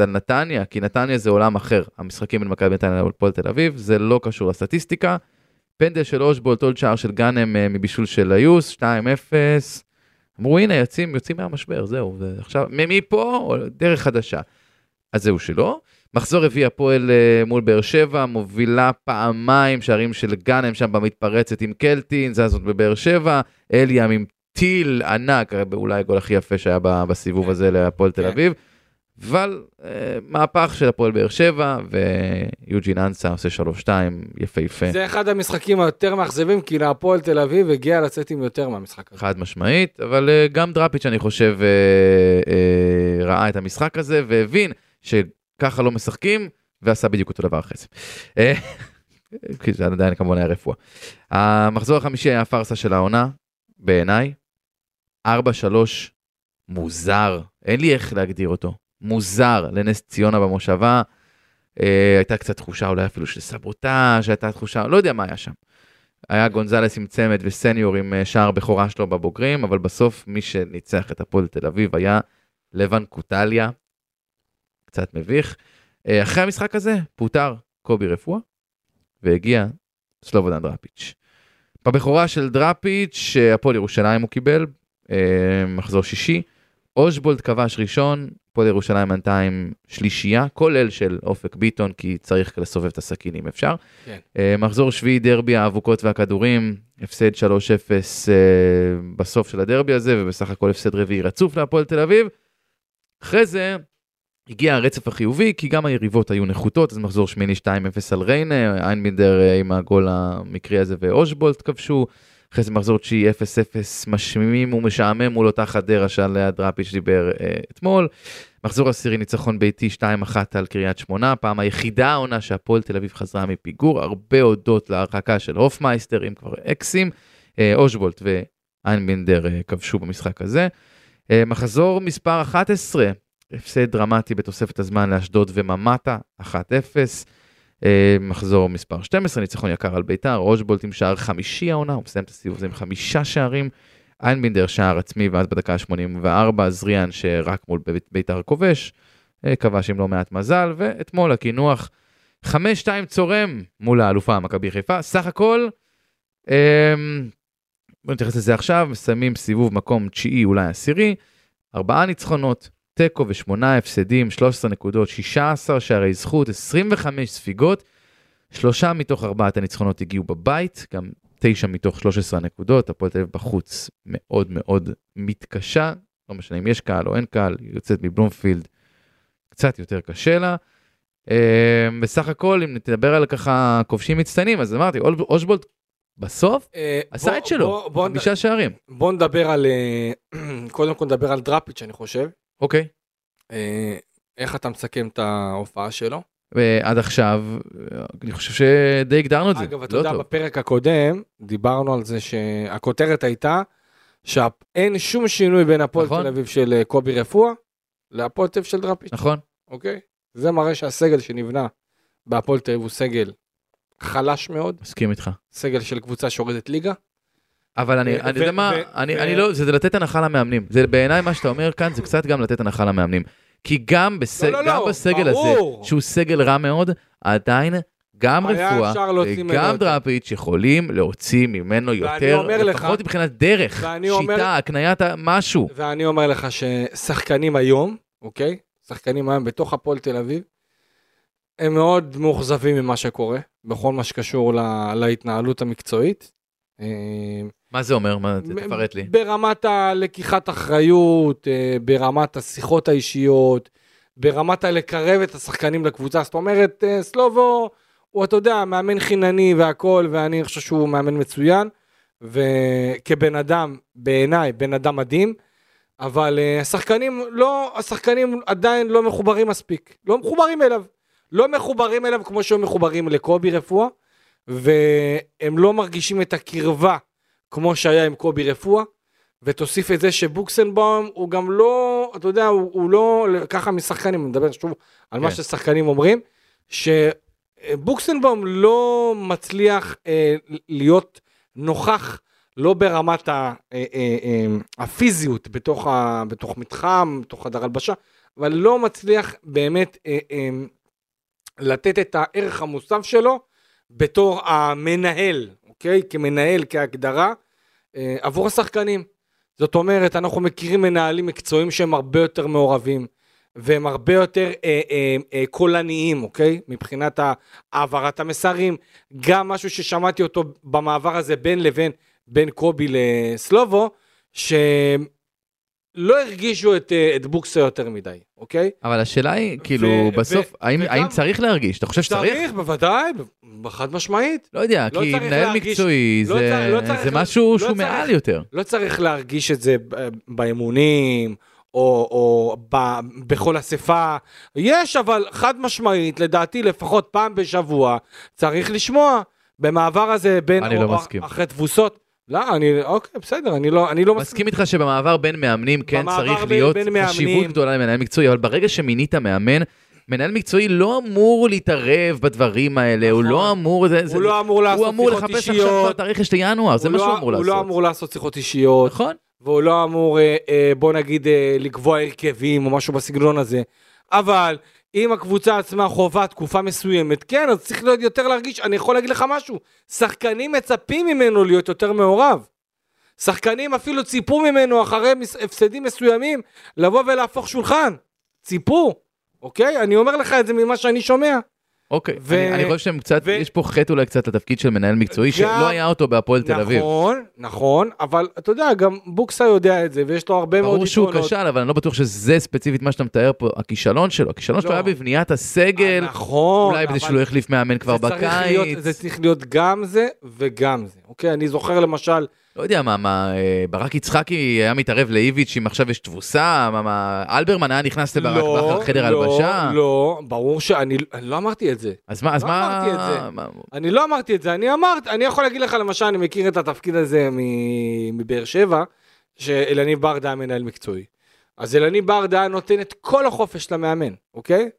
על נתניה, כי נתניה זה עולם אחר. המשחקים בין מכבי נתניה להפועל תל אביב, זה לא קשור לסטטיסטיקה. פנדל של אושבולט, עוד שער של גאנם אה, מבישול של היוס, 2-0. אמרו הנה יוצאים, יוצאים מהמשבר, זהו, זה עכשיו, מפה דרך חדשה. אז זהו שלא. מחזור רביעי הפועל מול באר שבע, מובילה פעמיים שערים של גאנם שם במתפרצת עם קלטין, זה זאת בבאר שבע, אליאם עם טיל ענק, אולי הגול הכי יפה שהיה בסיבוב הזה להפועל תל כן. אביב. אבל אה, מהפך של הפועל באר שבע, ויוג'ין אנסה עושה 3-2 יפהפה, זה אחד המשחקים היותר מאכזבים, כי להפועל תל אביב הגיע לצאת עם יותר מהמשחק הזה. חד משמעית, אבל אה, גם דראפיץ' אני חושב אה, אה, ראה את המשחק הזה והבין שככה לא משחקים, ועשה בדיוק אותו דבר אחרי זה. אה, כי זה עדיין כמובן היה רפואה. המחזור החמישי היה הפארסה של העונה, בעיניי. 4-3 מוזר, אין לי איך להגדיר אותו. מוזר לנס ציונה במושבה. אה, הייתה קצת תחושה אולי אפילו של סבוטאז', הייתה תחושה, לא יודע מה היה שם. היה גונזלס עם צמד וסניור עם אה, שער בכורה שלו בבוגרים, אבל בסוף מי שניצח את הפועל תל אביב היה לבן קוטליה. קצת מביך. אה, אחרי המשחק הזה פוטר קובי רפואה, והגיע סלובודן דראפיץ'. בבכורה של דראפיץ', הפועל ירושלים הוא קיבל, אה, מחזור שישי. אושבולד כבש ראשון, הפועל ירושלים בינתיים שלישייה, כולל של אופק ביטון, כי צריך לסובב את הסכין אם אפשר. כן. אה, מחזור שביעי דרבי האבוקות והכדורים, הפסד 3-0 אה, בסוף של הדרבי הזה, ובסך הכל הפסד רביעי רצוף להפועל תל אביב. אחרי זה הגיע הרצף החיובי, כי גם היריבות היו נחותות, אז מחזור שמיני 2-0 על ריינה, איינבינדר אה, עם הגול המקרי הזה ואושבולט כבשו. אחרי זה מחזור תשיעי 0-0 משמימים ומשעמם מול אותה חדרה שעליה דראפיץ' דיבר אה, אתמול. מחזור עשירי ניצחון ביתי 2-1 על קריית שמונה, הפעם היחידה העונה שהפועל תל אביב חזרה מפיגור, הרבה הודות להרחקה של הופמייסטר, אם כבר אקסים, אה, אושבולט ואיינבינדר אה, כבשו במשחק הזה. אה, מחזור מספר 11, הפסד דרמטי בתוספת הזמן לאשדוד וממטה, 1-0. אה, מחזור מספר 12, ניצחון יקר על ביתר, רושבולט עם שער חמישי העונה, הוא מסיים את הסיבוב הזה עם חמישה שערים. איינבינדר שער עצמי, ואז בדקה ה-84, זריאן שרק מול בית- ביתר כובש, אה, כבש עם לא מעט מזל, ואתמול הקינוח 5-2 צורם מול האלופה מכבי חיפה, סך הכל, אה, בוא נתייחס לזה עכשיו, מסיימים סיבוב מקום תשיעי, אולי עשירי, ארבעה ניצחונות, תיקו ושמונה הפסדים, 13 נקודות, 16 שערי זכות, 25 ספיגות, שלושה מתוך ארבעת הניצחונות הגיעו בבית, גם תשע מתוך 13 הנקודות, הפועל תל אביב בחוץ מאוד מאוד מתקשה, לא משנה אם יש קהל או אין קהל, היא יוצאת מבלומפילד, קצת יותר קשה לה. אה, בסך הכל, אם נדבר על ככה כובשים מצטיינים, אז אמרתי, אושבולט בסוף אה, עשה בוא- את שלו, חמישה שערים. בוא נדבר על, אה, קודם כל נדבר על דראפיץ' אני חושב. אוקיי. אה, איך אתה מסכם את ההופעה שלו? ועד עכשיו, אה, אני חושב שדי הגדרנו את זה. אגב, אתה לא יודע, טוב. בפרק הקודם דיברנו על זה שהכותרת הייתה שאין שום שינוי בין הפועל נכון. תל אביב של אה, קובי רפואה להפועל תל אביב של דראפיץ', נכון. אוקיי? זה מראה שהסגל שנבנה בהפועל תל אביב הוא סגל חלש מאוד, מסכים איתך. סגל של קבוצה שיורדת ליגה. אבל אני, ו- אני יודע ו- מה, ו- אני, ו- אני לא, זה לתת הנחה למאמנים. זה בעיניי מה שאתה אומר כאן, זה קצת גם לתת הנחה למאמנים. כי גם, בסג, לא, לא, גם לא, בסגל ברור. הזה, שהוא סגל רע מאוד, עדיין גם רפואה וגם. דראפיץ' יכולים להוציא ממנו יותר, אומר לך- לפחות מבחינת דרך, שיטה, אומר- הקניית משהו. ואני אומר לך ששחקנים היום, אוקיי? שחקנים היום בתוך הפועל תל אביב, הם מאוד מאוכזבים ממה שקורה, בכל מה שקשור לה, להתנהלות המקצועית. מה זה אומר? מה, תפרט לי. ברמת הלקיחת אחריות, אה, ברמת השיחות האישיות, ברמת הלקרב את השחקנים לקבוצה. זאת אומרת, אה, סלובו הוא, אתה יודע, מאמן חינני והכל, ואני חושב שהוא מאמן מצוין, וכבן אדם, בעיניי, בן אדם מדהים, אבל אה, השחקנים לא, השחקנים עדיין לא מחוברים מספיק. לא מחוברים אליו. לא מחוברים אליו כמו שהם מחוברים לקובי רפואה, והם לא מרגישים את הקרבה כמו שהיה עם קובי רפואה, ותוסיף את זה שבוקסנבאום הוא גם לא, אתה יודע, הוא, הוא לא, ככה משחקנים, אני מדבר שוב על מה כן. ששחקנים אומרים, שבוקסנבאום לא מצליח אה, להיות נוכח, לא ברמת ה, אה, אה, אה, הפיזיות בתוך, ה, בתוך מתחם, בתוך חדר הלבשה, אבל לא מצליח באמת אה, אה, לתת את הערך המוסף שלו בתור המנהל, אוקיי? כמנהל, כהגדרה, אה, עבור השחקנים. זאת אומרת, אנחנו מכירים מנהלים מקצועיים שהם הרבה יותר מעורבים, והם הרבה יותר אה, אה, אה, קולניים, אוקיי? מבחינת העברת המסרים. גם משהו ששמעתי אותו במעבר הזה בין לבין, בין קובי לסלובו, שלא הרגישו את, אה, את בוקסה יותר מדי, אוקיי? אבל השאלה היא, כאילו, ו- בסוף, ו- האם וגם- האם צריך להרגיש? אתה חושב שצריך? צריך, בוודאי, חד משמעית. לא יודע, לא כי מנהל להרגיש- מקצועי לא זה לא צריך- זה משהו לא שהוא צריך- מעל יותר. לא צריך להרגיש את זה ב- באימונים, או, או ב, בכל אספה. יש, אבל חד משמעית, לדעתי לפחות פעם בשבוע, צריך לשמוע במעבר הזה בין... אני לא מסכים. אחרי תבוסות. לא, אני, אוקיי, בסדר, אני לא, אני לא מסכים איתך שבמעבר בין מאמנים כן צריך להיות חשיבות גדולה למנהל מקצועי, אבל ברגע שמינית מאמן, מנהל מקצועי לא אמור להתערב בדברים האלה, הוא נכון. לא אמור, זה- זה- הוא לא אמור לעשות הוא אמור שיחות לחפש עכשיו אישיות. כבר תאריך של ינואר, זה מה לא- שהוא אמור הוא לא לעשות. אמור לעשות שיחות אישיות. נכון? והוא לא אמור, אה, אה, בוא נגיד, אה, לקבוע הרכבים או משהו בסגנון הזה. אבל אם הקבוצה עצמה חווה תקופה מסוימת, כן, אז צריך להיות יותר להרגיש, אני יכול להגיד לך משהו, שחקנים מצפים ממנו להיות יותר מעורב. שחקנים אפילו ציפו ממנו אחרי הפסדים מסוימים לבוא ולהפוך שולחן. ציפו, אוקיי? אני אומר לך את זה ממה שאני שומע. אוקיי, ו- אני, אני חושב שהם קצת, ו- יש פה חטא אולי קצת לתפקיד של מנהל מקצועי, גם- שלא היה אותו בהפועל תל אביב. נכון, נכון, אבל אתה יודע, גם בוקסה יודע את זה, ויש לו הרבה מאוד ברור שהוא יתרונות. כשל, אבל אני לא בטוח שזה ספציפית מה שאתה מתאר פה, הכישלון שלו, הכישלון שלו לא. היה בבניית הסגל, נכון, אולי בזה אבל- שהוא לא החליף מאמן כבר זה צריך להיות- זה בקיץ, צריך להיות גם זה וגם זה, אוקיי? אני זוכר למשל, לא יודע מה, מה, אה, ברק יצחקי היה מתערב לאיביץ' אם עכשיו יש תבוסה, מה, מה, אלברמן היה נכנס לברק לא, בכר חדר לא, הלבשה, לא, ברור שאני אני לא אמרתי את זה. אז מה, אז לא מה, אמרתי את זה. מה- אני לא אמרתי את זה, אני אמרתי, אני יכול להגיד לך למשל, אני מכיר את התפקיד הזה מבאר שבע, שאלניב ברדה היה מנהל מקצועי. אז אלניב ברדה נותן את כל החופש למאמן, אוקיי?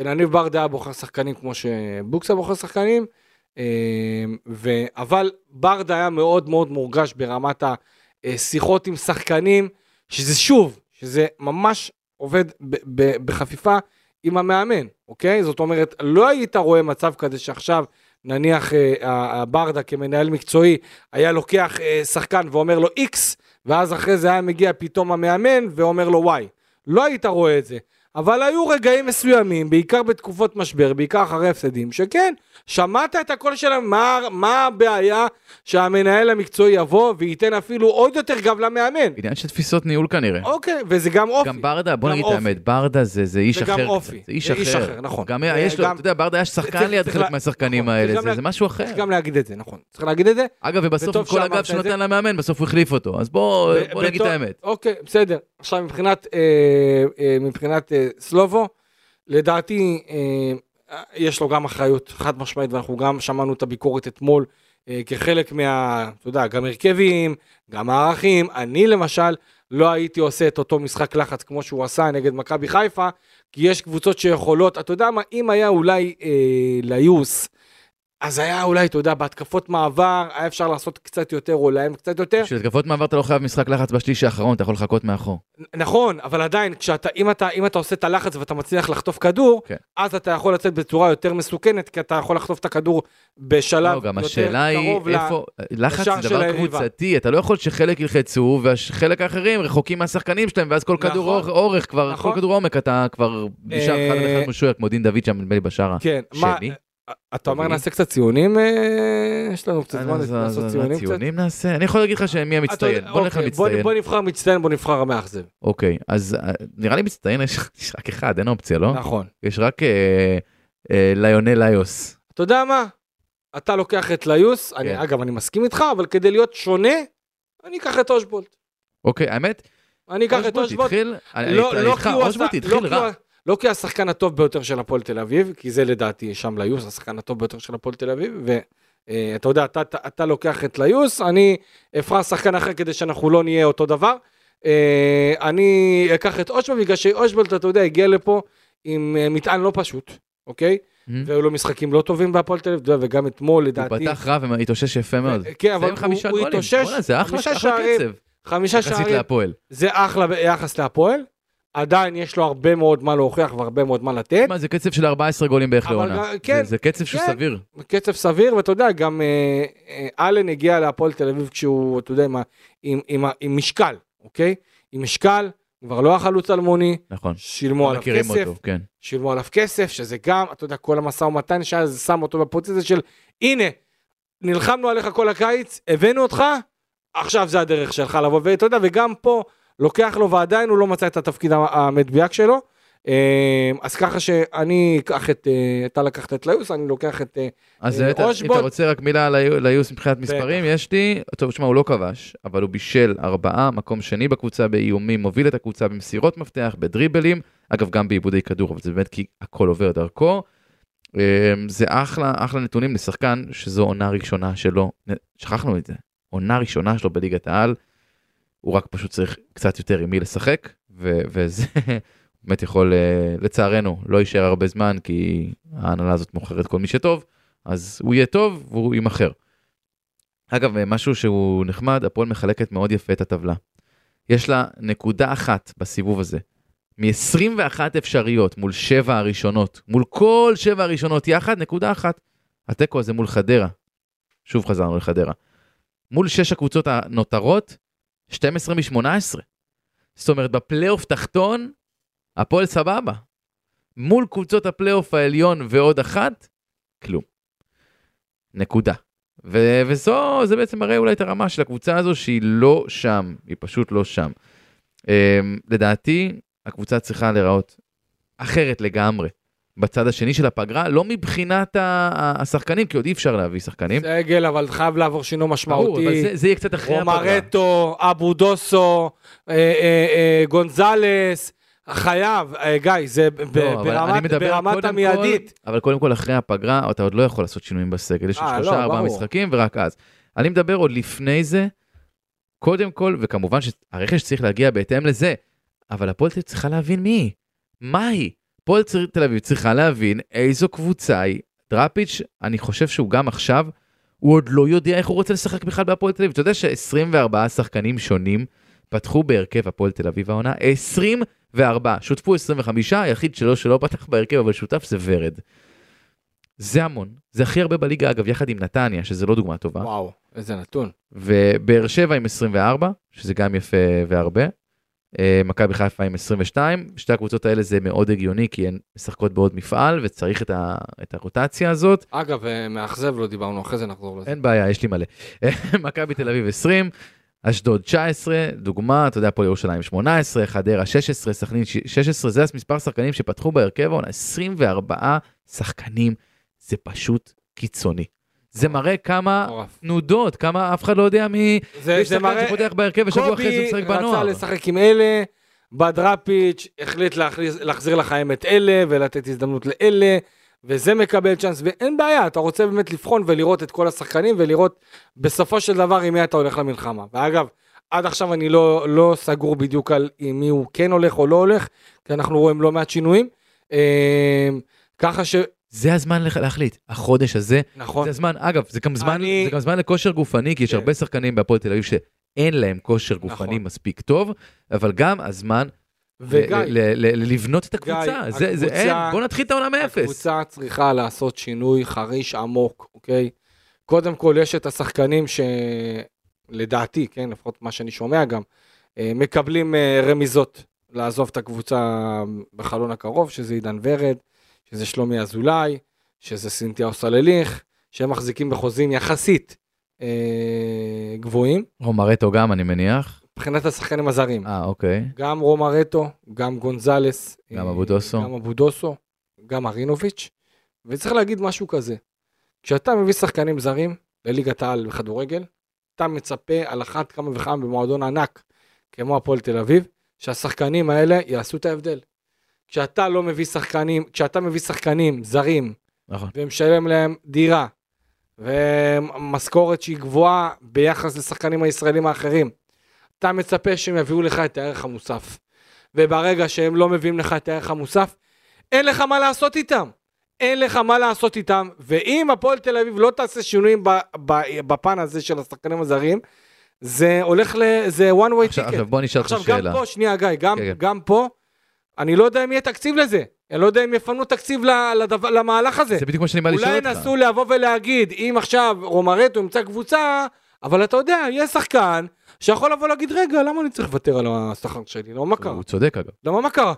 אלניב ברדה בוחר שחקנים כמו שבוקסה בוחר שחקנים. אבל ברדה היה מאוד מאוד מורגש ברמת השיחות עם שחקנים, שזה שוב, שזה ממש עובד ב- ב- בחפיפה עם המאמן, אוקיי? זאת אומרת, לא היית רואה מצב כזה שעכשיו, נניח אה, ברדה כמנהל מקצועי, היה לוקח אה, שחקן ואומר לו X, ואז אחרי זה היה מגיע פתאום המאמן ואומר לו Y. לא היית רואה את זה. אבל היו רגעים מסוימים, בעיקר בתקופות משבר, בעיקר אחרי הפסדים, שכן, שמעת את הקול שלהם, מה, מה הבעיה שהמנהל המקצועי יבוא וייתן אפילו עוד יותר גב למאמן? עניין של תפיסות ניהול כנראה. אוקיי, וזה גם אופי. גם ברדה, בוא גם נגיד את. האמת, ברדה זה, זה איש זה גם אחר. אופי. קצת, זה איש זה אחר. איש אחר, נכון. גם יש לו, גם- אתה יודע, ברדה היה שחקן ליד חלק לה- מהשחקנים נכון, האלה, גם זה לה- זה משהו אחר. צריך גם להגיד את זה, נכון. צריך להגיד את זה. אגב, ובסוף עם כל הגב שהוא זה. נותן למאמן, בסוף הוא החליף אותו. אז בוא נגיד את האמת. אוקיי, בסדר. עכשיו מבחינת, סלובו, לדעתי אה, יש לו גם אחריות חד משמעית, ואנחנו גם שמענו את הביקורת אתמול אה, כחלק מה, אתה יודע, גם הרכבים, גם הערכים. אני למשל לא הייתי עושה את אותו משחק לחץ כמו שהוא עשה נגד מכבי חיפה, כי יש קבוצות שיכולות, אתה יודע מה, אם היה אולי אה, ליוס, אז היה אולי, אתה יודע, בהתקפות מעבר, היה אפשר לעשות קצת יותר, או להם קצת יותר. בשביל התקפות מעבר אתה לא חייב משחק לחץ בשליש האחרון, אתה יכול לחכות מאחור. נכון, אבל עדיין, כשאתה, אם, אתה, אם אתה עושה את הלחץ ואתה מצליח לחטוף כדור, כן. אז אתה יכול לצאת בצורה יותר מסוכנת, כי אתה יכול לחטוף את הכדור בשלב לא, גם יותר השאלה היא קרוב ל- איפה, לחץ לשער זה של דבר היריבה. קבוצתי, אתה לא יכול שחלק ילחצו וחלק האחרים רחוקים מהשחקנים שלהם, ואז כל נכון. כדור אורך- אורך, כבר, נכון. כל כדור עומק אתה כבר נשאר אחד על אה, אחד משוער, כמו דין דוד שם, נדמה לי בשער כן, מה, השני. אתה אומר. נעשה קצת ציונים? אה, יש לנו קצת זמן אז- אז- לעשות ציונים קצת. ציונים נעשה? אני יכול להגיד לך שמי המצטיין, בוא נלך אוקיי, בוא- מצטיין. בוא נבחר מצטיין, בוא נבחר המאכזב. אוקיי, אז אה, נראה לי מצטיין יש רק אחד, אין אופציה, לא? נכון. יש רק אה, אה, ליונל ליוס. אתה יודע מה? אתה לוקח את ליוס, כן. אגב, אני מסכים איתך, אבל כדי להיות שונה, אני אקח את אושבולט. אוקיי, האמת, אני אקח את אושבולט אושבולט. התחיל, אני לא, לא איתך, כי הוא עשה- לא כי. הוא- השחקן הטוב ביותר של הפועל תל אביב, כי זה לדעתי שם ליוס, השחקן הטוב ביותר של הפועל תל אביב, ואתה יודע, אתה, אתה, אתה לוקח את ליוס, אני אבחר שחקן אחר כדי שאנחנו לא נהיה אותו דבר. אה, אני אקח את אושבולט, בגלל שאושבולט, אתה יודע, הגיע לפה עם אה, מטען לא פשוט, אוקיי? Mhm. והיו לו משחקים לא טובים בהפועל תל אביב, וגם אתמול, הוא לדעתי, פתח רע והתאושש יפה מאוד. כן, אבל הוא, הוא. התאושש, זה אחלה חמישה אחלה שערים, קצב. חמישה יחסית שערים, להפועל. זה אחלה ביחס להפועל, עדיין יש לו הרבה מאוד מה להוכיח והרבה מאוד מה לתת. מה, זה קצב של 14 גולים בערך לעונה. כן, זה- זה קצב שהוא כן. סביר. קצב סביר, ואתה יודע, גם אה, אה, אלן הגיע להפועל תל אביב כשהוא, אתה יודע, עם, עם, עם, עם משקל, אוקיי? עם משקל, כבר לא החלוץ אלמוני, נכון. שילמו עליו כסף, אותו, כן. שילמו עליו כסף, שזה גם, אתה יודע, כל המשא ומתן שהיה, זה שם אותו בפוזיציה של, הנה, נלחמנו עליך כל הקיץ, הבאנו אותך, עכשיו זה הדרך שלך לבוא, ואתה יודע, וגם פה, לוקח לו ועדיין הוא לא מצא את התפקיד המדויק שלו. אה, אז ככה שאני אקח את, אה, אתה לקחת את ליוס, אני לוקח את... אה, אז אה, אתה- אם אתה רוצה רק מילה על ליוס מבחינת מספרים, יש לי, טוב, שמע, הוא לא כבש, אבל הוא בישל ארבעה, מקום שני בקבוצה באיומים, מוביל את הקבוצה במסירות מפתח, בדריבלים, אגב, גם בעיבודי כדור, אבל זה באמת כי הכל עובר דרכו. אה, זה אחלה, אחלה נתונים לשחקן שזו עונה ראשונה שלו, שכחנו את זה, עונה ראשונה שלו בליגת העל, הוא רק פשוט צריך קצת יותר עם מי לשחק, ו- וזה באמת יכול, אה, לצערנו, לא יישאר הרבה זמן, כי ההנהלה הזאת מוכרת כל מי שטוב, אז הוא יהיה טוב והוא יימכר. אגב, אה, משהו שהוא נחמד, הפועל מחלקת מאוד יפה את הטבלה. יש לה נקודה אחת בסיבוב הזה, מ-21 אפשריות מול שבע הראשונות, מול כל שבע הראשונות יחד, נקודה אחת. התיקו הזה מול חדרה. שוב חזרנו לחדרה. מול שש הקבוצות הנותרות, 12 מ-18. זאת אומרת, בפלייאוף תחתון, הפועל סבבה. מול קבוצות הפלייאוף העליון ועוד אחת, כלום. נקודה. ו- וזו, זה בעצם מראה אולי את הרמה של הקבוצה הזו שהיא לא שם, היא פשוט לא שם. Um, לדעתי, הקבוצה צריכה להיראות אחרת לגמרי. בצד השני של הפגרה, לא מבחינת השחקנים, כי עוד אי אפשר להביא שחקנים. סגל, אבל חייב לעבור שינוי ברור, משמעותי. אבל זה, זה יהיה קצת אחרי הפגרה. רומרטו, אבו דוסו, אה, אה, אה, גונזלס, חייב, אה, גיא, זה לא, ברמת- ברמת המיידית. כל, אבל קודם כל אחרי הפגרה אתה עוד לא יכול לעשות שינויים בסגל, יש עוד אה, לא, שלושה ארבעה ברור. משחקים ורק אז. אני מדבר עוד לפני זה, קודם כל, וכמובן שהרכש צריך להגיע בהתאם לזה, אבל הפועל צריכה להבין מי היא, מה היא. הפועל תל אביב צריכה להבין איזו קבוצה היא. דראפיץ', אני חושב שהוא גם עכשיו, הוא עוד לא יודע איך הוא רוצה לשחק בכלל בהפועל תל אביב. אתה יודע ש-24 שחקנים שונים פתחו בהרכב הפועל תל אביב העונה, 24, שותפו 25, היחיד שלו שלא פתח בהרכב אבל שותף זה ורד. זה המון, זה הכי הרבה בליגה אגב, יחד עם נתניה, שזה לא דוגמה טובה, וואו, איזה נתון. ובאר שבע עם 24, שזה גם יפה והרבה. אה, מכבי חיפה עם 22, שתי הקבוצות האלה זה מאוד הגיוני כי הן משחקות בעוד מפעל וצריך את, ה, את הרוטציה הזאת. אגב, אה, מאכזב לא דיברנו, אחרי זה נחזור לזה. אין בעיה, יש לי מלא. מכבי תל אביב 20, אשדוד 19, דוגמה, אתה יודע, הפועל ירושלים 18, חדרה 16, סכנין 16, זה המספר שחקנים שפתחו בהרכב העונה, 24 שחקנים, זה פשוט קיצוני. זה מראה כמה. תנודות, כמה אף אחד לא יודע מי... זה זה מראה... שפותח בהרכב ושבוע אחרי זה משחק קובי רצה בנוער. לשחק עם אלה, בדראפיץ' החליט להכניס- להחזיר לחיים את אלה ולתת הזדמנות לאלה, וזה מקבל צ'אנס, ואין בעיה, אתה רוצה באמת לבחון ולראות את כל השחקנים ולראות בסופו של דבר עם מי אתה הולך למלחמה. ואגב, עד עכשיו אני לא, לא סגור בדיוק על עם מי הוא כן הולך או לא הולך, כי אנחנו רואים לא מעט שינויים. אה, ככה ש... זה הזמן לח- להחליט, החודש הזה, נכון. זה הזמן, אגב, זה גם זמן, אני- זה גם זמן לכושר גופני, כי יש כן. הרבה שחקנים בהפועל תל אביב שאין להם כושר גופני נכון. מספיק מספיק טוב, אבל גם הזמן וגיא, ל- ל- ל- לבנות את הקבוצה, גיא, זה, זה אין, הקבוצה- בוא נתחיל את העונה מאפס. הקבוצה צריכה לעשות שינוי חריש עמוק, אוקיי? קודם כל יש את השחקנים שלדעתי, כן, לפחות מה שאני שומע גם, אה, מקבלים אה, רמיזות לעזוב את הקבוצה בחלון הקרוב, שזה עידן ורד, שזה שלומי אזולאי, שזה סינתיהו סלליך, שהם מחזיקים בחוזים יחסית אה, גבוהים, רומרטו גם, אני מניח. מבחינת השחקנים הזרים. אה, אוקיי. גם רומרטו, גם גונזלס, גם אה, אבודוסו. גם אבודוסו, גם ארינוביץ', וצריך להגיד משהו כזה, כשאתה מביא שחקנים זרים לליגת העל בכדורגל, אתה מצפה על אחת כמה וכמה במועדון ענק, כמו הפועל תל אביב, שהשחקנים האלה יעשו את ההבדל. כשאתה לא מביא שחקנים, כשאתה מביא שחקנים זרים נכון. ומשלם להם דירה ומשכורת שהיא גבוהה ביחס לשחקנים הישראלים האחרים. אתה מצפה שהם יביאו לך את הערך המוסף. וברגע שהם לא מביאים לך את הערך המוסף, אין לך מה לעשות איתם. אין לך מה לעשות איתם, ואם הפועל תל אביב לא תעשה שינויים בפן הזה של השחקנים הזרים, זה הולך ל... זה one way עכשיו, ticket. עכשיו בוא נשאל אותך עכשיו, גם שאלה. פה, שנייה, גיא, גם, כן, כן. גם פה, אני לא יודע אם יהיה תקציב לזה. אני לא יודע אם יפנו תקציב ל- לדבר, למהלך הזה. זה בדיוק מה שאני בא לשאול אולי אותך. ינסו לבוא ולהגיד, אם עכשיו רומרטו ימצא קבוצה, אבל אתה יודע, יהיה שחקן שיכול לבוא להגיד, רגע, למה אני צריך לוותר על השכר שלי? למה מה קרה? הוא צודק אגב. למה מה קרה?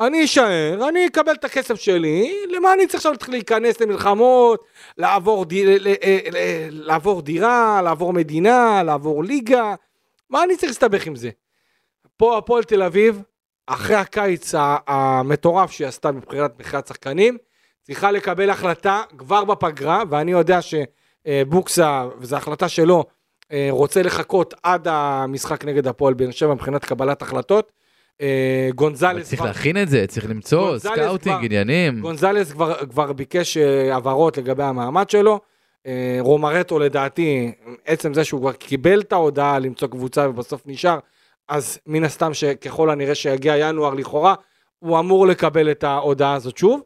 אני אשאר, אני אקבל את הכסף שלי, למה אני צריך עכשיו להתחיל להיכנס למלחמות, לעבור, די, ל, ל, ל, לעבור דירה, לעבור מדינה, לעבור ליגה, מה אני צריך להסתבך עם זה? פה הפועל תל אביב, אחרי הקיץ המטורף שהיא עשתה מבחינת מכירת שחקנים, צריכה לקבל החלטה כבר בפגרה, ואני יודע שבוקסה, וזו החלטה שלו, אה, רוצה לחכות עד המשחק נגד הפועל באר שבע מבחינת קבלת החלטות. אה, גונזלס צריך כבר, להכין את זה, צריך למצוא, סקאוטינג, כבר- עניינים. גונזלס כבר, כבר ביקש אה, הבהרות לגבי המעמד שלו. רומרטו לדעתי, עצם זה שהוא כבר קיבל את ההודעה למצוא קבוצה ובסוף נשאר, אז מן הסתם שככל הנראה שיגיע ינואר לכאורה, הוא אמור לקבל את ההודעה הזאת שוב.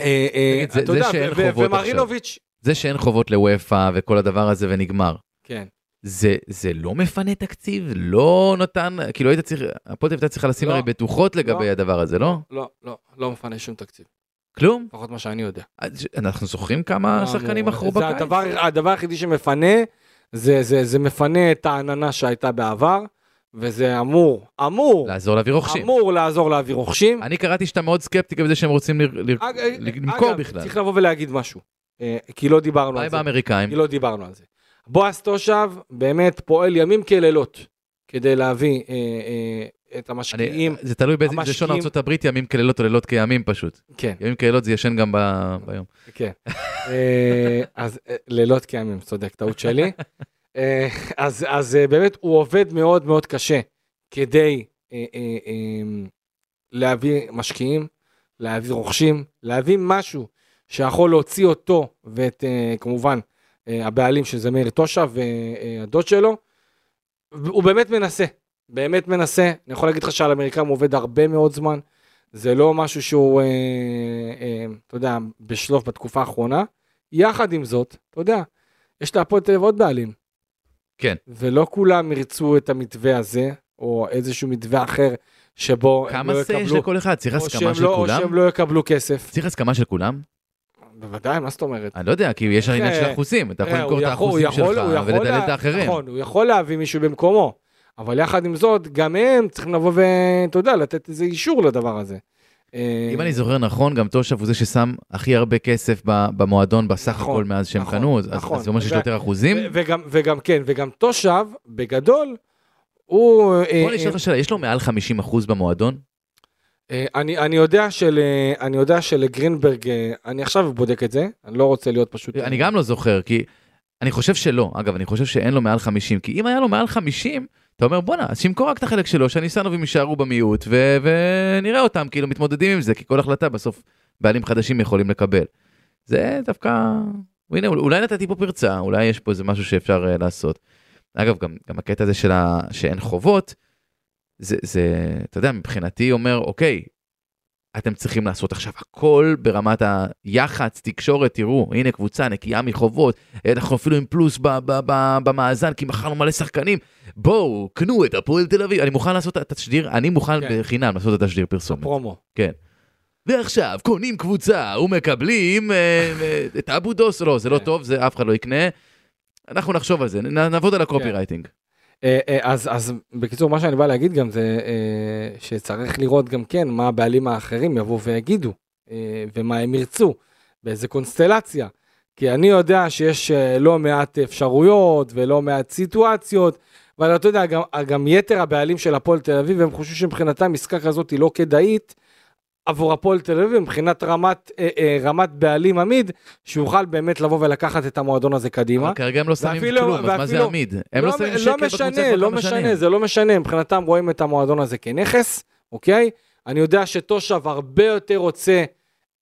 אה, אה, תגיד, זה- זה יודע, שאין חובות ומרינוביץ', זה שאין חובות לוופא וכל הדבר הזה ונגמר. כן. זה, זה לא מפנה תקציב? לא נתן, כאילו היית צריך, הפועל אביב הייתה צריכה לשים לא, הרי בטוחות לגבי לא. הדבר הזה, לא? לא, לא, לא מפנה שום תקציב. כלום? לפחות מה שאני יודע. אנחנו זוכרים כמה שחקנים לא, מכרו זה בקיץ? הדבר, הדבר היחידי שמפנה, זה, זה, זה מפנה את העננה שהייתה בעבר, וזה אמור, אמור, לעזור להביא רוכשים. אמור לעזור להביא רוכשים. אני קראתי שאתה מאוד סקפטי בזה שהם רוצים לר- לר- אג- למכור אגב, בכלל. צריך לבוא ולהגיד משהו, אה, כי לא דיברנו על זה. באמריקאים. כי לא דיברנו על זה. בועז תושב באמת פועל ימים כלילות כדי להביא אה, אה, את אני- המשקיעים. זה תלוי באיזה לשון ארצות הברית, ימים כלילות או לילות כימים פשוט. כן, ימים כלילות זה ישן גם ב- ביום. כן. אה, אז לילות כימים, צודק, טעות שלי. אה, אז אז אה, באמת הוא עובד מאוד מאוד קשה כדי אה, להביא משקיעים, להביא רוכשים, להביא משהו שיכול להוציא אותו ואת כמובן הבעלים שזה מאיר טושה והדוד שלו. הוא באמת מנסה, באמת מנסה. אני יכול להגיד לך שעל אמריקאים הוא עובד הרבה מאוד זמן. זה לא משהו שהוא, אה, אה, אתה יודע, בשלוף בתקופה האחרונה. יחד עם זאת, אתה יודע, יש להפועל תל אביב עוד בעלים. כן. ולא כולם ירצו את המתווה הזה, או איזשהו מתווה אחר שבו הם כמה לא זה יש יקבלו, לכל אחד? צריך או הסכמה של לא, או כולם? שהם לא יקבלו כסף. צריך הסכמה של כולם? בוודאי, מה זאת אומרת? אני לא יודע, כי יש עניין של אה, אחוזים, אתה יכול אה, למכור את האחוזים שלך ולדלל את האחרים. נכון, הוא יכול להביא מישהו במקומו, אבל יחד עם זאת, גם הם צריכים לבוא ואתה יודע, לתת איזה אישור לדבר הזה. אה, אם אני זוכר נכון, גם תושב הוא זה ששם הכי הרבה כסף במועדון בסך נכון, הכל מאז שהם נכון, קנו, אז נכון. אז זה אומר שיש יותר אחוזים. וגם, וגם כן, וגם תושב, בגדול, הוא... אה, בוא נשאל אותך שאלה, יש לו מעל 50% במועדון? אה, אני, אני יודע של... אה, אני יודע שלגרינברג, אה, אני עכשיו בודק את זה, אני לא רוצה להיות פשוט... אני גם לא זוכר, כי אני חושב שלא. אגב, אני חושב שאין לו מעל 50, כי אם היה לו מעל 50, אתה אומר בואנה, אז שימכור רק את החלק שלו, שהניסנובים יישארו במיעוט, ו- ונראה אותם כאילו מתמודדים עם זה, כי כל החלטה בסוף בעלים חדשים יכולים לקבל. זה דווקא... הנה, אולי נתתי פה פרצה, אולי יש פה איזה משהו שאפשר uh, לעשות. אגב, גם, גם הקטע הזה של ה... שאין חובות, זה, זה, אתה יודע, מבחינתי אומר, אוקיי, אתם צריכים לעשות עכשיו הכל ברמת היח"צ, תקשורת, תראו, הנה קבוצה נקייה מחובות, אנחנו אפילו עם פלוס ב- ב- ב- במאזן, כי מכרנו מלא שחקנים, בואו, קנו את הפועל תל אביב, אני מוכן לעשות את התשדיר, אני מוכן כן. בחינם לעשות את התשדיר פרסומת. פרומו. ועכשיו קונים קבוצה ומקבלים אה, אה, את אבו דוס, לא, זה לא כן. טוב, זה אף אחד לא יקנה. אנחנו נחשוב על זה, נעבוד על הקופי רייטינג. אה, אה, אז, אז בקיצור, מה שאני בא להגיד גם זה אה, שצריך לראות גם כן מה הבעלים האחרים יבואו ויגידו, ומה הם ירצו, באיזה קונסטלציה. כי אני יודע שיש לא מעט אפשרויות ולא מעט סיטואציות, אבל אתה יודע, גם, גם יתר הבעלים של הפועל תל אביב, הם חושבים שמבחינתם עסקה כזאת היא לא כדאית עבור הפועל תל אביב, מבחינת רמת, אה, אה, רמת בעלים עמיד, שיוכל באמת לבוא ולקחת את המועדון הזה קדימה. אבל כרגע הם לא שמים ואפילו- כלום, אז מה זה ואפילו- עמיד? הם לא שמים לא שקל בקבוצה משנה, כבר לא משנה, שנים. זה לא משנה, מבחינתם רואים את המועדון הזה כנכס, אוקיי? אני יודע שתושב הרבה יותר רוצה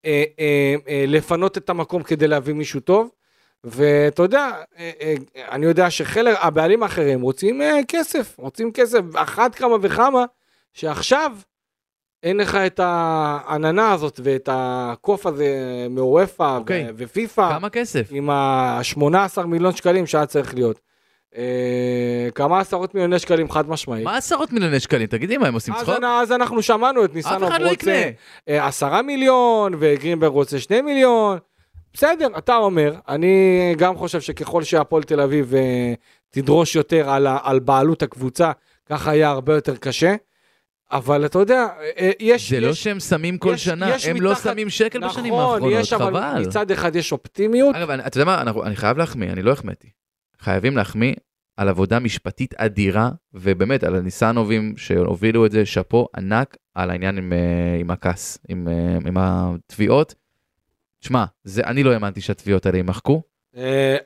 אה, אה, אה, לפנות את המקום כדי להביא מישהו טוב, ואתה יודע, אה, אה, אני יודע שחלק, הבעלים האחרים רוצים אה, כסף, רוצים כסף, אחת כמה וכמה, שעכשיו אין לך את העננה הזאת ואת הקוף הזה מאורפה אוקיי. ופיפא. כמה כסף? עם ה-18 מיליון שקלים שהיה צריך להיות. אה, כמה עשרות מיליוני שקלים חד משמעית. מה עשרות מיליוני שקלים? תגידי מה, הם עושים אז, צחוק? אנ- אז אנחנו שמענו את אף ניסנוב אחד לא רוצה יקנה. אה, עשרה מיליון וגרינברג רוצה שני מיליון. בסדר, אתה אומר, אני גם חושב שככל שהפועל תל אביב אה, תדרוש יותר על, ה- על בעלות הקבוצה, ככה יהיה הרבה יותר קשה. אבל אתה יודע, אה, יש... זה לא יש, שהם שמים כל יש- שנה, יש הם לא מתחת- שמים שקל בשנים נכון, האחרונות, יש, אבל חבל. מצד אחד יש אופטימיות. אגב, אני- אתה יודע מה, אנחנו- אני חייב להחמיא, אני לא החמאתי. חייבים להחמיא על עבודה משפטית אדירה, ובאמת על הניסנובים שהובילו את זה, שאפו ענק על העניין עם, אה, עם הכעס, עם, אה, עם התביעות. שמע, אני לא האמנתי שהתביעות האלה יימחקו,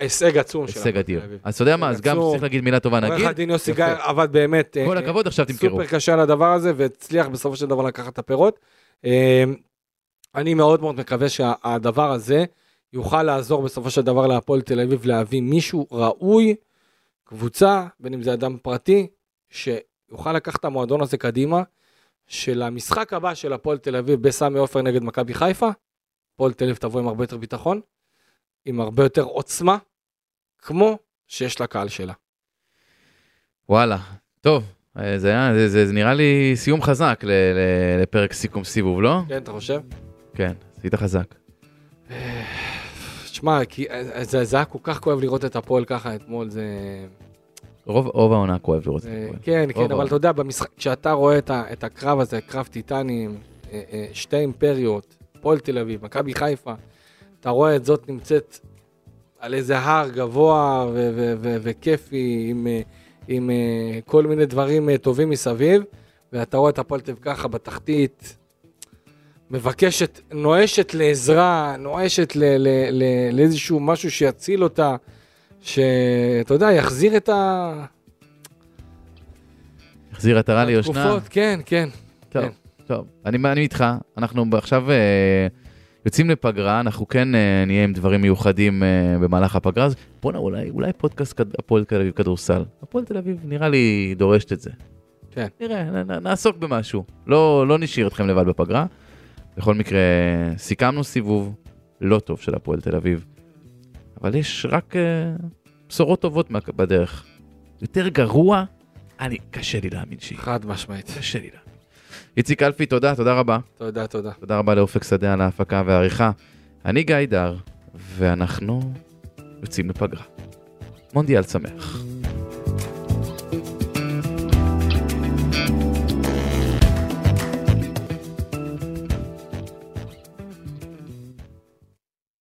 הישג עצום. של הישג אדיר. אז אתה יודע מה, אז גם. צריך להגיד מילה טובה עורך נגיד, הדין יוסי. גיא עבד באמת אה, כל אה, הכבוד, עכשיו תמכרו. סופר קשה על הדבר הזה והצליח בסופו של דבר לקחת את הפירות. אה, אני מאוד מאוד מקווה שהדבר הזה יוכל לעזור בסופו של דבר להפועל תל אביב להביא מישהו ראוי, קבוצה, בין אם זה אדם פרטי, שיוכל לקחת את המועדון הזה קדימה, שלמשחק הבא של הפועל תל אביב בסמי עופר נגד מכבי חיפה, הפועל תל אביב תבוא עם הרבה יותר ביטחון, עם הרבה יותר עוצמה, כמו שיש לקהל שלה. וואלה, טוב, אה, זה, היה, זה, זה, זה נראה לי סיום חזק ל, ל, לפרק סיכום סיבוב, לא? כן, אתה חושב? כן, עשית חזק. תשמע, כי אה, זה, זה היה כל כך כואב לראות את הפועל ככה אתמול, זה... רוב, רוב העונה כואב לראות את הפועל. כן, כן, אבל. אתה יודע, במשחק, כשאתה רואה את, ה, את הקרב הזה, קרב טיטנים, אה, אה, שתי אימפריות, הפועל תל אביב, מכבי חיפה, אתה רואה את זאת נמצאת על איזה הר גבוה וכיפי, עם, אה, עם אה, כל מיני דברים אה, טובים מסביב, ואתה רואה את הפועל ככה בתחתית, מבקשת, נואשת לעזרה, נואשת ל- ל- ל- לאיזשהו משהו שיציל אותה, שאתה יודע, יחזיר את ה... החזיר עטרה ליושנה. כן, כן. טוב, כן. טוב. אני, אני איתך, אנחנו עכשיו אה, יוצאים לפגרה, אנחנו כן אה, נהיה עם דברים מיוחדים אה, במהלך הפגרה, אז בוא'נה, אולי, אולי פודקאסט כד, הפועל תל אביב כדורסל. הפועל תל אביב נראה לי דורשת את זה. כן. נראה, נ, נעסוק במשהו. לא, לא נשאיר אתכם לבד בפגרה. בכל מקרה, סיכמנו סיבוב לא טוב של הפועל תל אביב, אבל יש רק אה, בשורות טובות בדרך. יותר גרוע, אני, קשה לי להאמין שהיא. חד משמעית. קשה לי להאמין. איציק אלפי, תודה, תודה רבה. תודה, תודה. תודה רבה לאופק שדה על ההפקה והעריכה. אני גיא דר, ואנחנו יוצאים לפגרה. מונדיאל שמח.